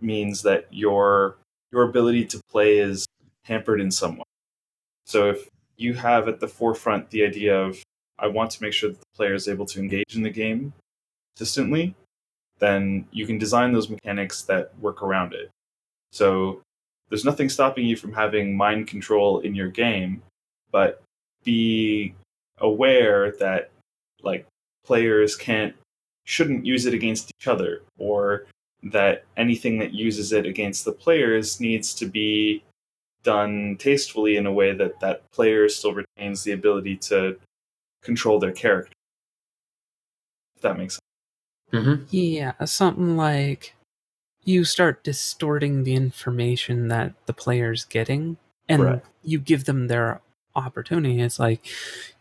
means that your your ability to play is hampered in some way. So if you have at the forefront the idea of I want to make sure that the player is able to engage in the game consistently, then you can design those mechanics that work around it. So there's nothing stopping you from having mind control in your game, but be aware that like players can't shouldn't use it against each other or that anything that uses it against the players needs to be done tastefully in a way that that player still retains the ability to control their character if that makes sense Mm-hmm. Yeah, something like you start distorting the information that the player's getting and Correct. you give them their opportunity. It's like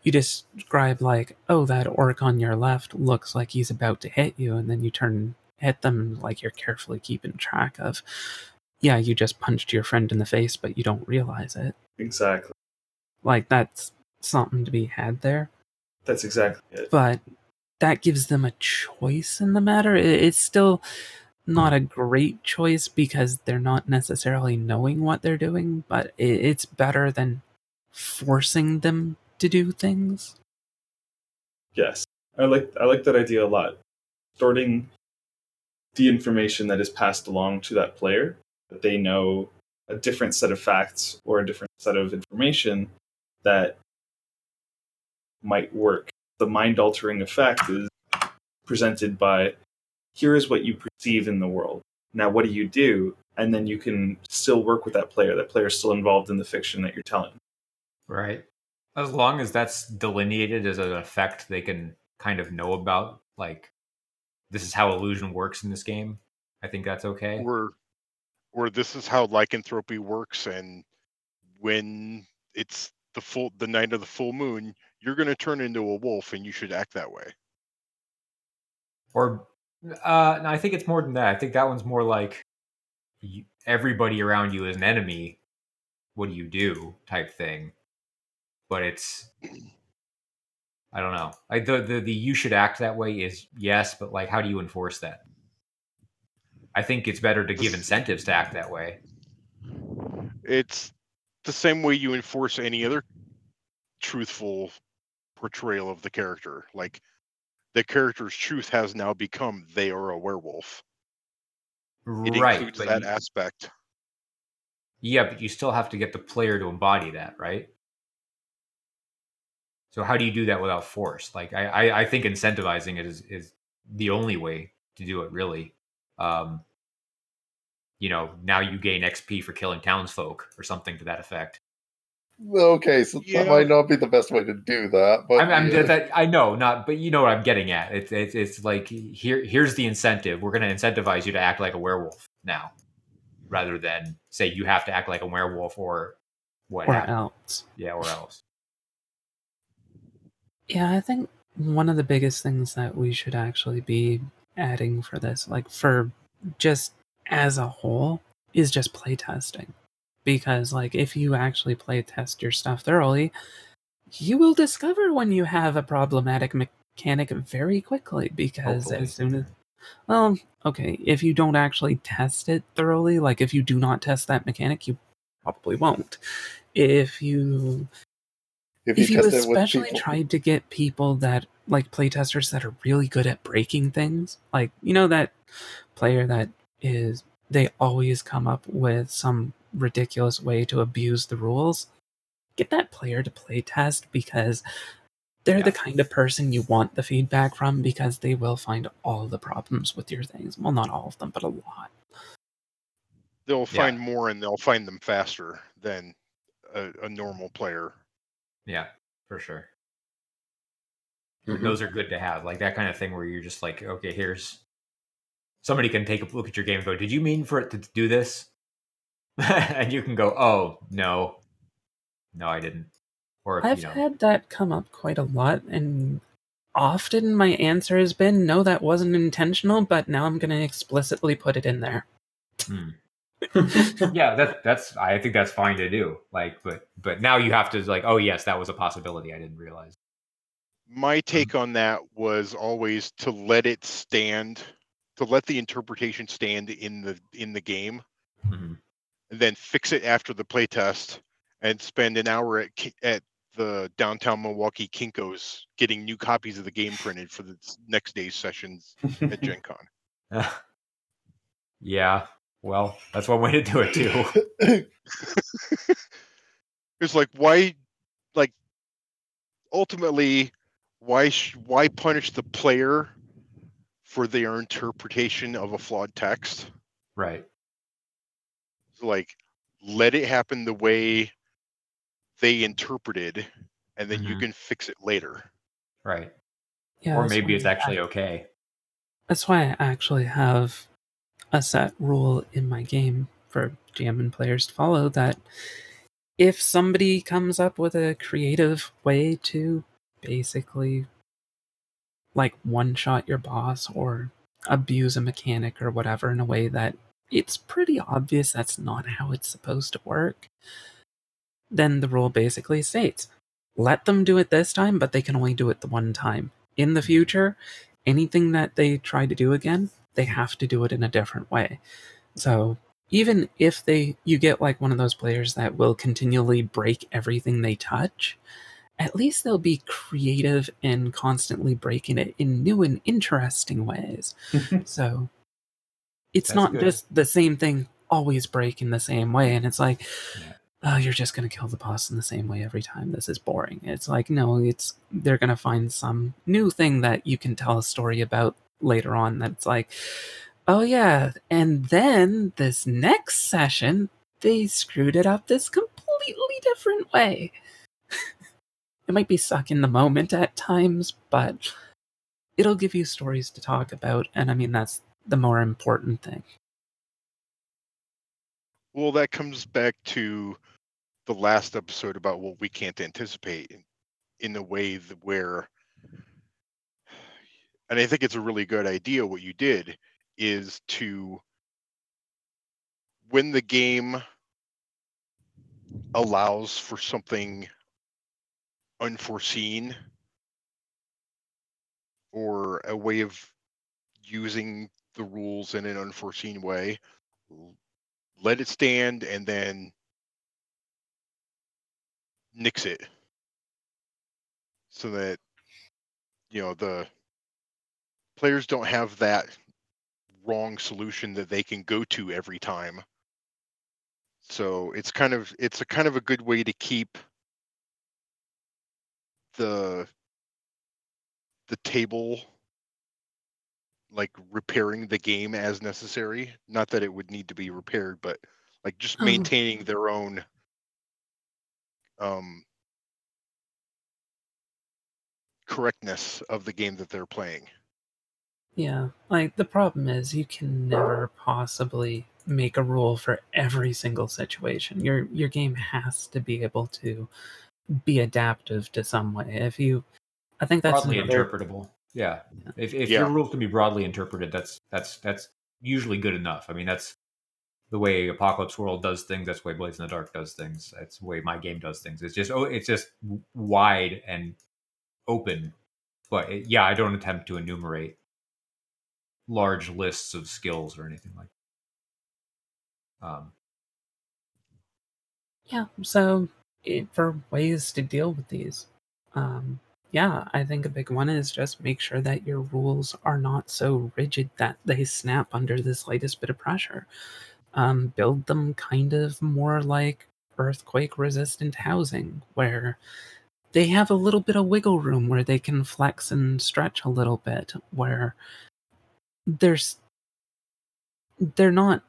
you describe like, oh, that orc on your left looks like he's about to hit you, and then you turn hit them like you're carefully keeping track of. Yeah, you just punched your friend in the face, but you don't realize it. exactly Like that's something to be had there. that's exactly it but that gives them a choice in the matter. It's still not a great choice because they're not necessarily knowing what they're doing, but it's better than forcing them to do things. Yes, I like I like that idea a lot. Sorting the information that is passed along to that player, that they know a different set of facts or a different set of information that might work. The mind altering effect is presented by here is what you perceive in the world. Now, what do you do? And then you can still work with that player. That player is still involved in the fiction that you're telling. Right. As long as that's delineated as an effect they can kind of know about, like this is how illusion works in this game. I think that's okay. Or, or this is how lycanthropy works, and when it's the full the night of the full moon, you're going to turn into a wolf, and you should act that way. Or, uh, no, I think it's more than that. I think that one's more like you, everybody around you is an enemy. What do you do? Type thing. But it's I don't know. Like the, the the you should act that way is yes, but like how do you enforce that? I think it's better to give incentives to act that way. It's the same way you enforce any other truthful portrayal of the character. Like the character's truth has now become they are a werewolf. It right. includes that you- aspect. yeah, but you still have to get the player to embody that, right? So how do you do that without force? Like I, I, I think incentivizing it is is the only way to do it really. Um, you know, now you gain XP for killing townsfolk or something to that effect. Okay, so Yeah. that might not be the best way to do that, but I'm, I'm yeah. that I know not, but you know what I'm getting at. It's it's, it's like here here's the incentive. We're going to incentivize you to act like a werewolf now, rather than say you have to act like a werewolf or what? or else. Yeah, or else. Yeah, I think one of the biggest things that we should actually be adding for this, like for just as a whole, is just playtesting. Because, like, if you actually play test your stuff thoroughly, you will discover when you have a problematic mechanic very quickly. Because Hopefully. as soon as, well, okay, if you don't actually test it thoroughly, like if you do not test that mechanic, you probably won't. If you if if you, you test it with especially people, tried to get people that like playtesters that are really good at breaking things like you know that player that is they always come up with some ridiculous way to abuse the rules get that player to play test because they're Yeah. the kind of person you want the feedback from because they will find all the problems with your things well not all of them but a lot They'll Yeah. find more and they'll find them faster than a, a normal player. Yeah, for sure. Mhm. Those are good to have. Like that kind of thing where you're just like, okay, here's somebody can take a look at your game and go, Did you mean for it to do this? <laughs> and you can go, Oh, no. No, I didn't. Or I've you know, had that come up quite a lot, and often my answer has been, no, that wasn't intentional, but now I'm going to explicitly put it in there. <laughs> yeah, that that's I think that's fine to do. Like, but but now you have to like, oh yes, that was a possibility. I didn't realize. My take on that was always to let it stand, to let the interpretation stand in the in the game, Mhm. and then fix it after the playtest, and spend an hour at at the downtown Milwaukee Kinkos getting new copies of the game printed for the next day's sessions at <laughs> Gen Con. <laughs> yeah. Well, that's one way to do it too. <laughs> it's like why like ultimately why sh- why punish the player for their interpretation of a flawed text right. like let it happen the way they interpreted and then you Mhm. can fix it later Right. Yeah, or maybe why it's I- actually okay. That's why I actually have a set rule in my game for GM and players to follow that if somebody comes up with a creative way to basically like one shot your boss or abuse a mechanic or whatever in a way that it's pretty obvious that's not how it's supposed to work, then the rule basically states let them do it this time, but they can only do it the one time. In the future, anything that they try to do again, they have to do it in a different way. So even if they you get like one of those players that will continually break everything they touch, at least they'll be creative and constantly breaking it in new and interesting ways. <laughs> so it's That's not good. just the same thing always breaking the same way and it's like Yeah. oh, you're just going to kill the boss in the same way every time. This is boring. It's like, no, it's they're going to find some new thing that you can tell a story about later on that's like, oh, yeah. And then this next session, they screwed it up this completely different way. <laughs> it might be suck in the moment at times, but it'll give you stories to talk about. And I mean, that's the more important thing. Well, that comes back to the last episode about what we can't anticipate in, a way where and I think it's a really good idea what you did is to when the game allows for something unforeseen or a way of using the rules in an unforeseen way let it stand and then nix it. So that you know the players don't have that wrong solution that they can go to every time. So it's kind of it's a kind of a good way to keep the the table like repairing the game as necessary. Not that it would need to be repaired but like just Oh. maintaining their own um correctness of the game that they're playing Yeah, like the problem is you can never possibly make a rule for every single situation. Your your game has to be able to be adaptive to some way. If you I think that's broadly another- interpretable. Yeah. If if Yeah. your rule can be broadly interpreted, that's that's that's usually good enough. I mean, that's the way Apocalypse World does things. That's the way Blades in the Dark does things. That's the way my game does things. It's just oh, it's just wide and open. But it, yeah, I don't attempt to enumerate large lists of skills or anything like. that. Um, Yeah, so it, for ways to deal with these, um, yeah, I think a big one is just make sure that your rules are not so rigid that they snap under the slightest bit of pressure. Um, build them kind of more like earthquake resistant housing, where they have a little bit of wiggle room where they can flex and stretch a little bit, where there's they're not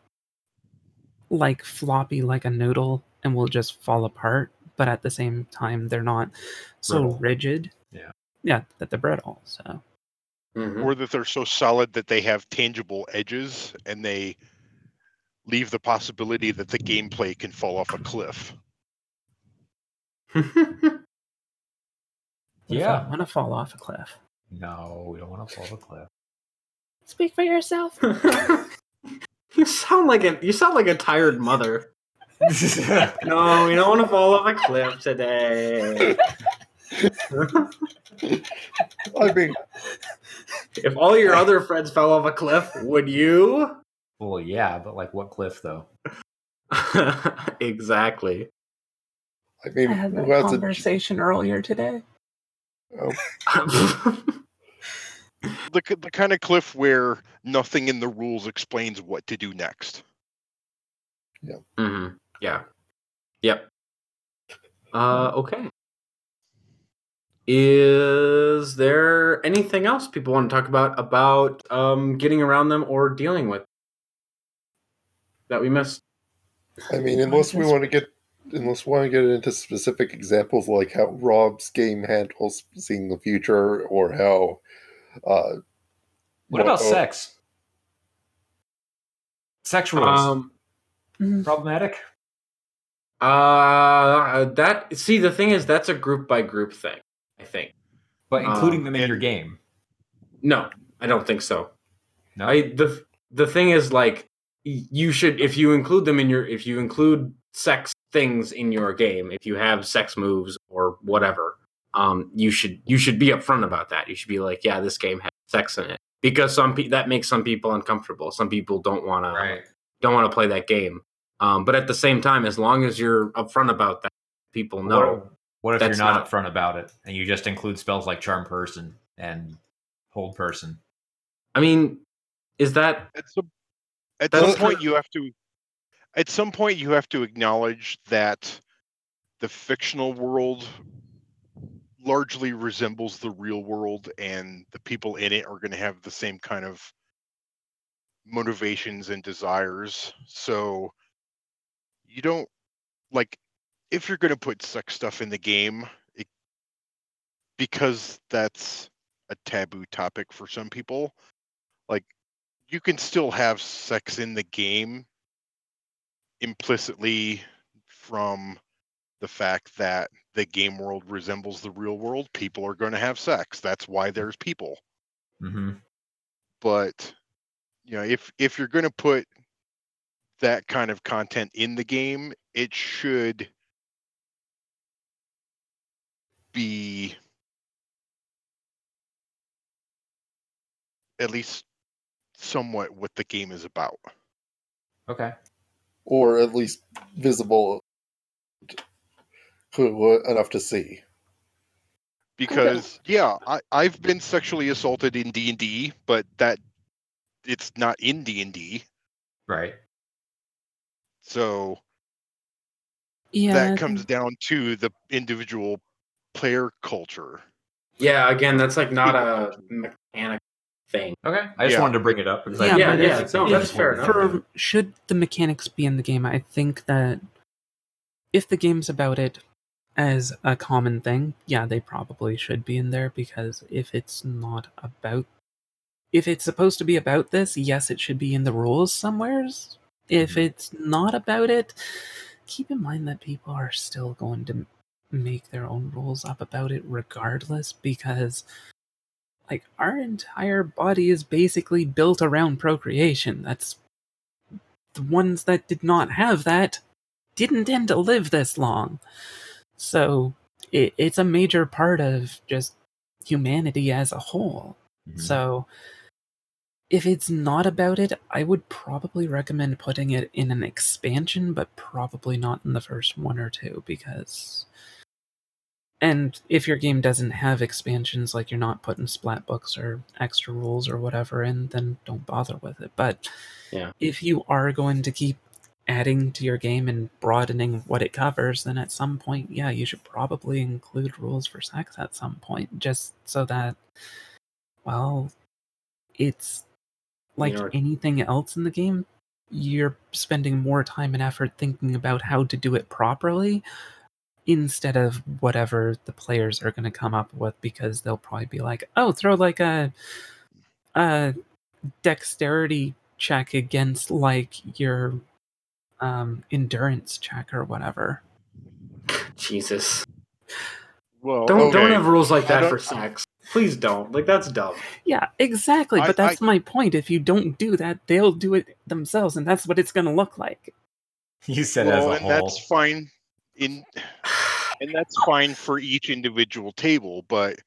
like floppy like a noodle and will just fall apart but at the same time they're not so Brittle. rigid Yeah. yeah that they're brittle so Mhm. or that they're so solid that they have tangible edges and they leave the possibility that the gameplay can fall off a cliff <laughs> Yeah. i want to fall off a cliff no, we don't want to fall off a cliff. Speak for yourself <laughs> you sound like a you sound like a tired mother. <laughs> No, we don't want to fall off a cliff today. I mean, if all your other friends fell off a cliff, would you? well, yeah, but like what cliff though? <laughs> exactly. I mean, i had that who has a, conversation earlier today oh. The, the kind of cliff where nothing in the rules explains what to do next Yeah. Mm-hmm. Yeah. Yep. Uh, okay. Is there anything else people want to talk about about um, getting around them or dealing with that we missed? I mean, unless we want to get unless we want to get into specific examples like how Rob's game handles seeing the future or how uh What about oh, sex? Sexual Um, Mhm. problematic. uh, that see the thing is that's a group by group thing. I think. But including Um, them in your game. No, I don't think so. No, I the the thing is like you should if you include them in your if you include sex things in your game if you have sex moves or whatever um you should you should be upfront about that. You should be like yeah this game has sex in it. Because some pe- that makes some people uncomfortable. Some people don't want to don't want to play that game. Um but at the same time as long as you're upfront about that people know What, what if you're not, not- upfront about it and you just include spells like Charm Person and Hold Person? i mean is that at some at That's some point you have to at some point you have to acknowledge that the fictional world largely resembles the real world and the people in it are going to have the same kind of motivations and desires. So you don't like if you're going to put sex stuff in the game it, because that's a taboo topic for some people like you can still have sex in the game implicitly from the fact that the game world resembles the real world people are going to have sex that's why there's people Mm-hmm. but you know if if you're going to put that kind of content in the game it should be at least somewhat what the game is about Okay. or at least visible to- enough to see. because yeah I, i've been sexually assaulted in d&d but that it's not in d&d Right. so Yeah, that comes down to the individual player culture Yeah, again, that's like not a mechanic thing. Okay. I just Yeah. wanted to bring it up because I Yeah, Yeah, yeah, if- no, that's fair enough. For should the mechanics be in the game, I think that if the game's about it as a common thing, yeah, they probably should be in there because if it's not about if it's supposed to be about this, yes, it should be in the rules somewheres. If mm-hmm. it's not about it, keep in mind that people are still going to make their own rules up about it regardless because like our entire body is basically built around procreation. That's the ones that did not have that didn't tend to live this long. So it, it's a major part of just humanity as a whole. Mhm. So if it's not about it, I would probably recommend putting it in an expansion, but probably not in the first one or two because. And if your game doesn't have expansions, like you're not putting splat books or extra rules or whatever in, then don't bother with it. But Yeah. if you are going to keep adding to your game and broadening what it covers, then at some point, yeah, you should probably include rules for sex at some point, just so that, well, it's like anything else in the game. You're spending more time and effort thinking about how to do it properly instead of whatever the players are going to come up with because they'll probably be like, "Oh, throw like a a dexterity check against like your um endurance check or whatever." Jesus. well Don't don't have rules like that for sex. Please don't. Like that's dumb. Yeah, exactly. I- but that's my point. If you don't do that, they'll do it themselves, and that's what it's going to look like. You said well, as a and whole. that's fine in and that's fine for each individual table but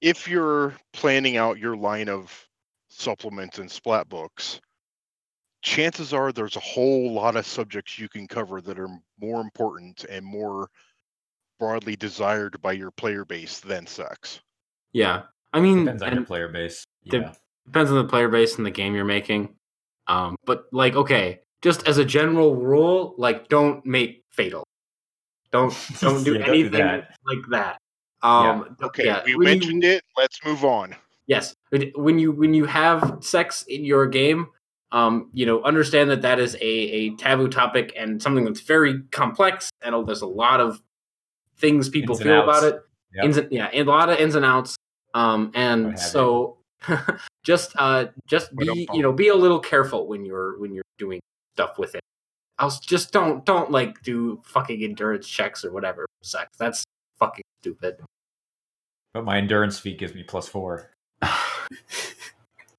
if you're planning out your line of supplements and splat books chances are there's a whole lot of subjects you can cover that are more important and more broadly desired by your player base than sex Yeah. I mean, Depends on your player base. the- Yeah. depends on the player base and the game you're making. Um, but like, okay, just as a general rule, like, don't make fatal. Don't <laughs> don't do Yeah, don't do anything that. like that. Um, okay yeah, we when you- mentioned it let's move on Yes, When- when you when you have sex in your game, um, you know, understand that that is a, a taboo topic and something that's very complex, and there's a lot of things people Ins feel outs. about it. Yep. Ins and, yeah, and a lot of ins and outs. Um, and so <laughs> just uh, just be you know be a little careful when you're when you're doing stuff with it. Else, just don't don't like do fucking endurance checks or whatever for sex. That's fucking stupid. But my endurance feat gives me plus four. <laughs>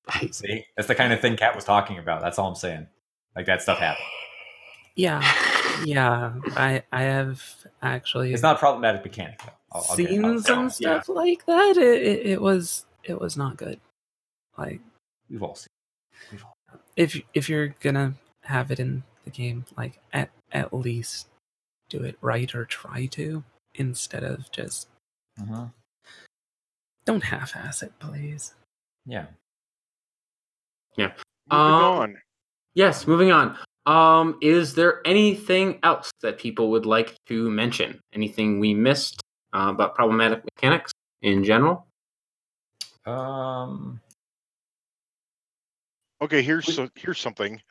I- <laughs> See, that's the kind of thing Kat was talking about. That's all I'm saying. Like that stuff happened. Yeah, yeah. I I have actually It's not problematic mechanic. Though. I'll, I'll seen I'll- some yeah. stuff like that. It, it it was it was not good. Like We've all seen. We've all. if if you're gonna have it in the game, like at at least do it right or try to instead of just Mhm. don't half-ass it, please. Yeah. Moving Um, on Yes, moving on. Um, is there anything else that people would like to mention? Anything we missed uh, about problematic mechanics in general? Um, Okay, here's so, here's something.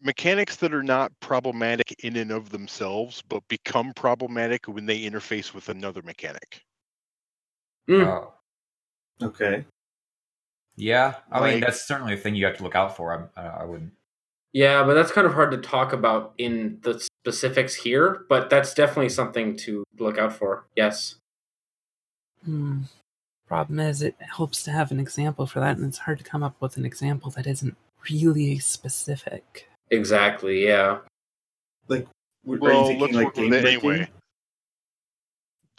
Mechanics that are not problematic in and of themselves, but become problematic when they interface with another mechanic. Mm, oh, Okay. Yeah. I mean, that's certainly a thing you have to look out for. I'm, I, I wouldn't. yeah, but that's kind of hard to talk about in the specifics here. But that's definitely something to look out for. Yes. Hmm. Problem is, it helps to have an example for that, and it's hard to come up with an example that isn't really specific. Exactly. Yeah. Were- are you Well, thinking let's like work with it anyway.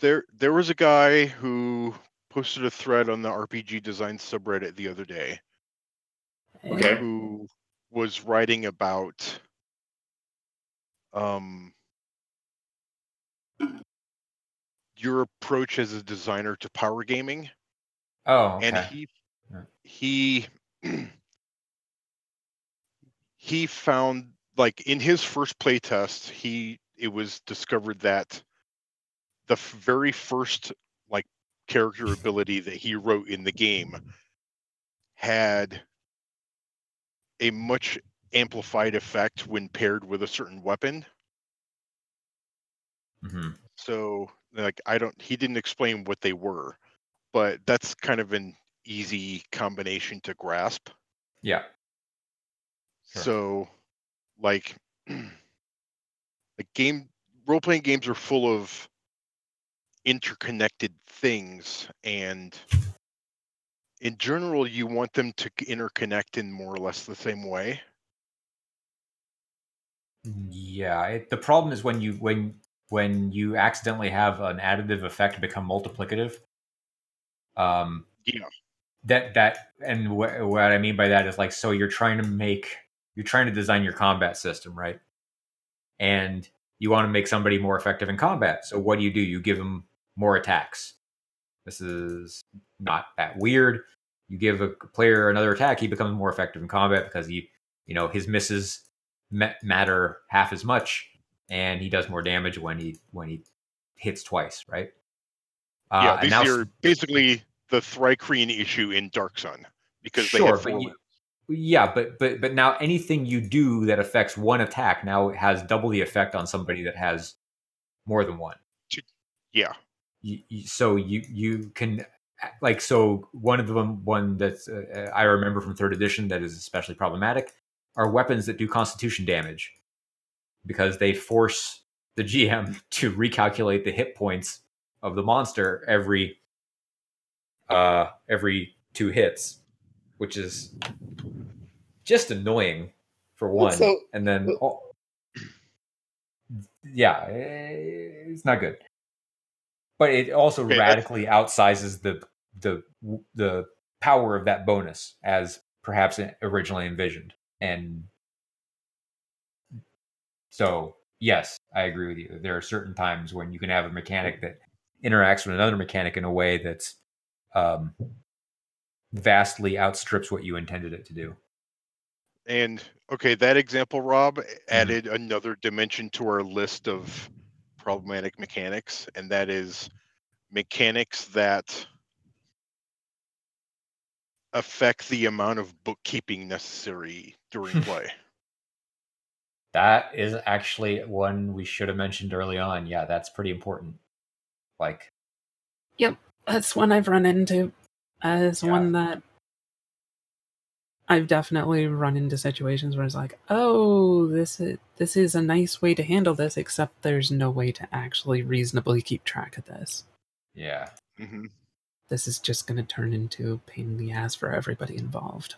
There, there was a guy who posted a thread on the RPG design subreddit the other day Okay. who was writing about um your approach as a designer to power gaming Oh, okay. and he he <clears throat> he found like in his first playtest he it was discovered that the f- very first character ability that he wrote in the game had a much amplified effect when paired with a certain weapon hmm so like i don't he didn't explain what they were but that's kind of an easy combination to grasp Yeah. Sure. so like <clears throat> like game role playing games are full of interconnected things and in general you want them to interconnect in more or less the same way Yeah. It, the problem is when you when when you accidentally have an additive effect become multiplicative. Um, Yeah. That that and wh- what I mean by that is like so you're trying to make you're trying to design your combat system right, and you want to make somebody more effective in combat. So what do you do? You give them more attacks. This is not that weird. You give a player another attack, he becomes more effective in combat because he, you know, his misses matter half as much, and he does more damage when he when he hits twice, right? Uh, yeah these now- are basically the thri-kreen issue in dark sun because they Sure, have four you- Yeah, but but but now anything you do that affects one attack now has double the effect on somebody that has more than one. yeah You, you, so you you can like so one of them one that's uh, I remember from third edition that is especially problematic are weapons that do constitution damage because they force the GM <laughs> to recalculate the hit points of the monster every uh every two hits, which is just annoying for one. So- and then oh, yeah, eh, it's not good. But it also Okay, radically outsizes the the the power of that bonus as perhaps originally envisioned. And so, yes, I agree with you. There are certain times when you can have a mechanic that interacts with another mechanic in a way that's um, vastly outstrips what you intended it to do. And okay, that example, Rob, Mm-hmm. added another dimension to our list of problematic mechanics, and that is mechanics that affect the amount of bookkeeping necessary during <laughs> play. That is actually one we should have mentioned early on. Yeah, that's pretty important. Like, yep, That's one I've run into as Yeah. one that I've definitely run into situations where it's like, oh, this is this is a nice way to handle this, except there's no way to actually reasonably keep track of this. yeah, hmm This is just going to turn into a pain in the ass for everybody involved.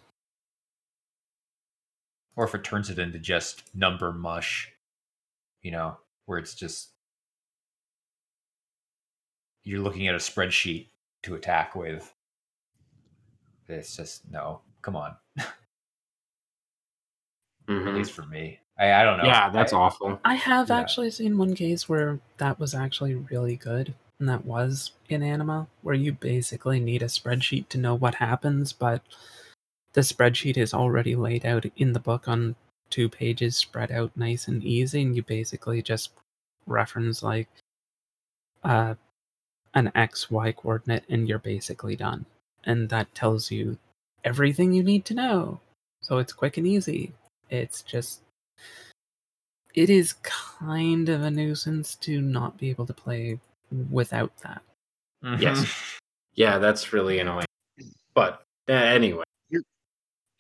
or if it turns it into just number mush, you know, where it's just you're looking at a spreadsheet to attack with. It's just no, come on. At Mhm. least for me, I, I don't know. Yeah, that's I- awful. I have Yeah. actually seen one case where that was actually really good, and that was in Anima, where you basically need a spreadsheet to know what happens, but the spreadsheet is already laid out in the book on two pages spread out nice and easy, and you basically just reference like uh, an X Y coordinate, and you're basically done. And that tells you everything you need to know. So it's quick and easy. It's just. It is kind of a nuisance to not be able to play without that. Yes. Yeah, that's really annoying. But uh, anyway,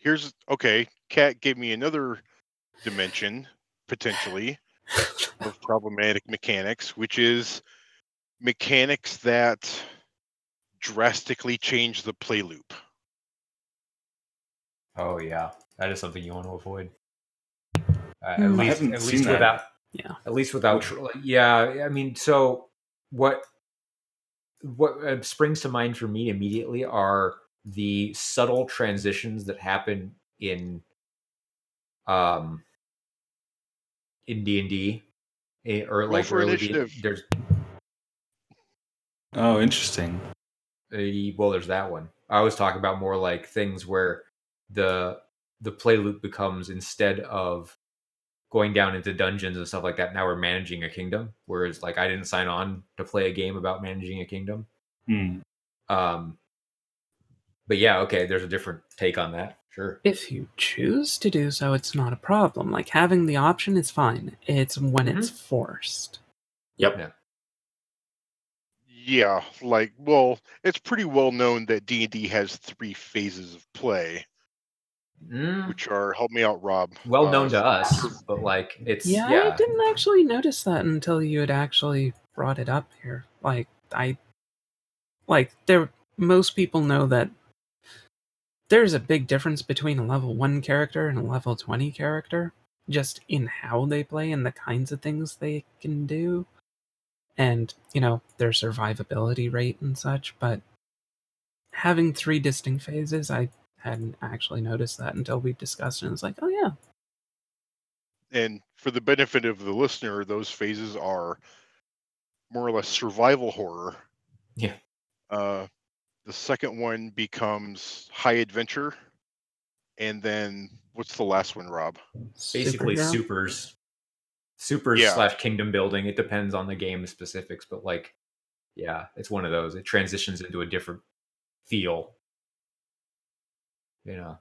Here's okay. Cat gave me another dimension potentially <laughs> of problematic mechanics, which is mechanics that drastically change the play loop. Oh yeah, that is something you want to avoid. Uh, Hmm. at I least, at seen least that. without. Yeah. At least without. Yeah, I mean, so what? What uh, springs to mind for me immediately are the subtle transitions that happen in, um, in D and D, or like for early D- initiative. there's Oh, interesting. Uh, well, there's that one. I was talking about more like things where the the play loop becomes instead of going down into dungeons and stuff like that. Now we're managing a kingdom, whereas like I didn't sign on to play a game about managing a kingdom. Hmm. Um, but yeah, okay, there's a different take on that. Sure. If you choose to do so, it's not a problem. Like having the option is fine. It's when it's forced. yep. Yeah, like well, it's pretty well known that D and D has three phases of play, Mm, which are help me out, Rob. well uh, known to us, but like it's Yeah, yeah. I didn't actually notice that until you had actually brought it up here. Like I like there most people know that there's a big difference between a level 1 character and a level 20 character just in how they play and the kinds of things they can do and, you know, their survivability rate and such, but having three distinct phases, I hadn't actually noticed that until we discussed it. And it's like, oh yeah, And for the benefit of the listener, those phases are more or less survival horror. Yeah. Uh, the second one becomes high adventure, and then what's the last one, Rob? basically Superhero? supers supers Yeah. slash kingdom building it depends on the game specifics but like yeah it's one of those it transitions into a different feel you know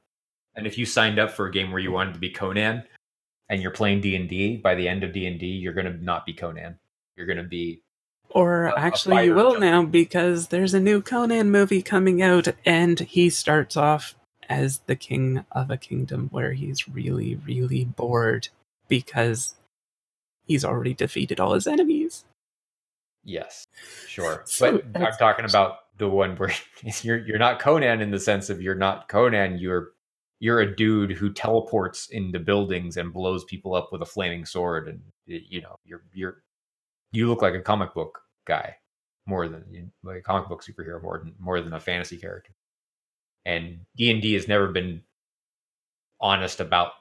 and if you signed up for a game where you wanted to be conan and you're playing d&d by the end of d&d you're going to not be conan you're going to be Or a- a actually, you will jump. now because there's a new Conan movie coming out, and he starts off as the king of a kingdom where he's really, really bored because he's already defeated all his enemies. yes sure <laughs> So but i'm talking about the one where <laughs> you're you're not conan in the sense of you're not conan you're you're a dude who teleports into buildings and blows people up with a flaming sword and you know you're you're you look like a comic book guy more than like a comic book superhero more than more than a fantasy character. And d&d has never been honest about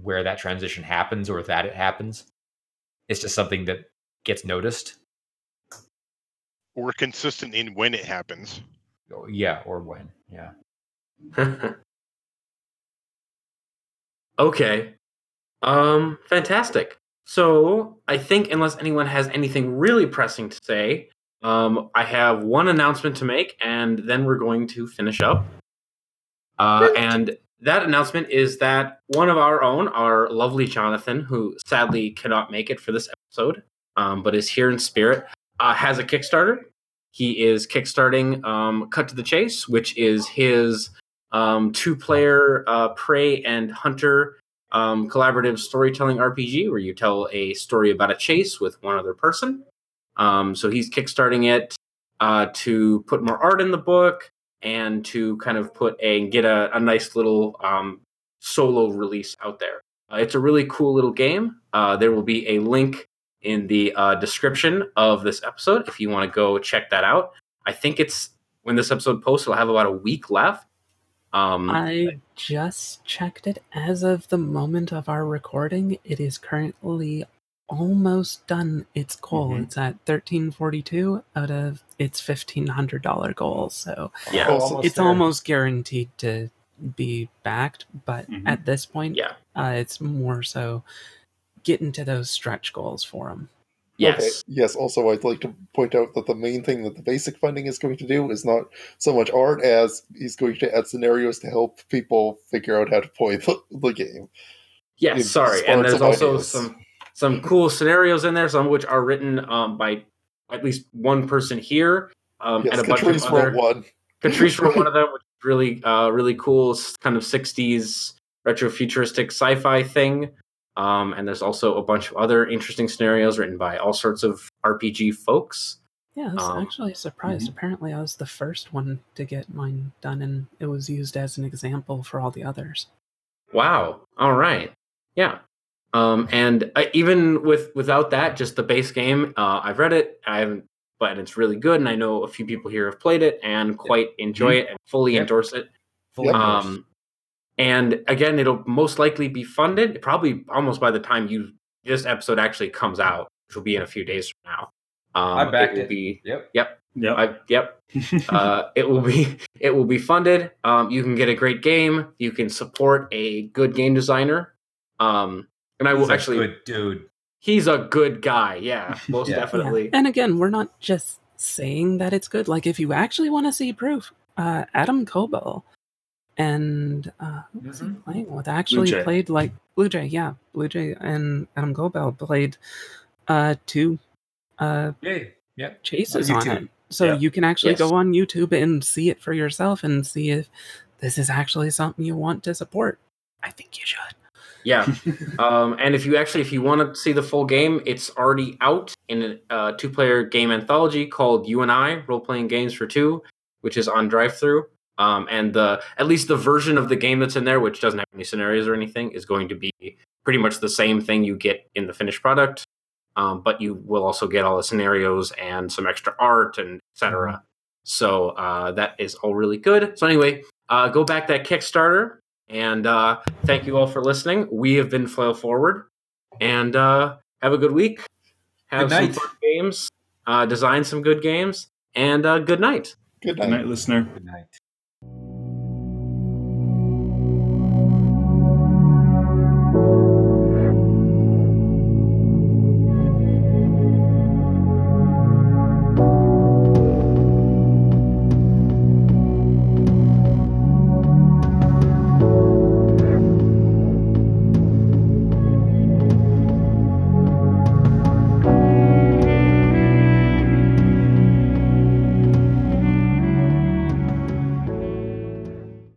where that transition happens or that it happens. It's just something that gets noticed Or consistent in when it happens. yeah or when yeah <laughs> okay. Um, fantastic. So I think unless anyone has anything really pressing to say, um, I have one announcement to make, and then we're going to finish up. Uh, and that announcement is that one of our own, our lovely Jonathan, who sadly cannot make it for this episode, um, but is here in spirit, uh, has a Kickstarter. He is kickstarting um, Cut to the Chase, which is his um, two-player uh, prey and hunter um, collaborative storytelling RPG, where you tell a story about a chase with one other person. Um, so he's kickstarting it uh, to put more art in the book and to kind of put a get a, a nice little um, solo release out there. Uh, it's a really cool little game. Uh, there will be a link in the uh, description of this episode if you want to go check that out. I think it's when this episode posts, it'll have about a week left. Um, I just checked it as of the moment of our recording. It is currently almost done its goal. Mhm. It's at 1342 out of its $1500 goal. So Yeah. Oh, almost it's there. almost guaranteed to be backed, but Mhm. at this point, Yeah. uh, it's more so getting to those stretch goals for them. Yes. Okay. Yes. Also, I'd like to point out that the main thing that the basic funding is going to do is not so much art as he's going to add scenarios to help people figure out how to play the, the game. Yes, It sorry. And there's also ideas. some some cool scenarios in there, some of which are written um, by at least one person here, um, yes, and a bunch Catrice of other. wrote one. Catrice wrote one of <laughs> them, which is really, uh, really cool, kind of '60s retro futuristic sci-fi thing. Um, and there's also a bunch of other interesting scenarios written by all sorts of RPG folks. Yeah, I was Um, actually surprised. Apparently, I was the first one to get mine done, and it was used as an example for all the others. Wow. All right. Yeah. Um, and uh, even with without that, just the base game, uh, I've read it. I haven't, but it's really good, and I know a few people here have played it and quite enjoy it and fully Yep. endorse it. Fully Yep. endorsed. Um, and again, it'll most likely be funded. Probably almost by the time you this episode actually comes out, which will be in a few days from now. Um, I backed will it. Be, Yep. Yep. Yep. I, yep. <laughs> uh, it will be <laughs> it will be funded. Um, you can get a great game. You can support a good game designer. Um, and I will He's a actually. good dude. He's a good guy. Yeah, <laughs> most Yeah. definitely. Yeah. And again, we're not just saying that it's good. Like, if you actually want to see proof, uh, Adam Koebel and uh, who was he playing with? Actually played like Blue Jay. Yeah, Blue Jay and Adam Koebel played uh, two uh, Yeah. Yep. chases On on, it. So Yeah. you can actually Yes. go on YouTube and see it for yourself and see if this is actually something you want to support. I think you should. Yeah. <laughs> um, and if you actually if you want to see the full game, it's already out in a uh, two-player game anthology called "You and I: Role Playing Games for Two, which is on DriveThru. Um, and the at least the version of the game that's in there, which doesn't have any scenarios or anything, is going to be pretty much the same thing you get in the finished product. Um, but you will also get all the scenarios and some extra art and etc. So uh, that is all really good. So anyway, uh, go back that Kickstarter and uh, thank you all for listening. We have been Flail Forward, and uh, have a good week. Have Good some night. fun games. Uh, design some good games, and uh, good night. Good Good night. night, listener. Good night.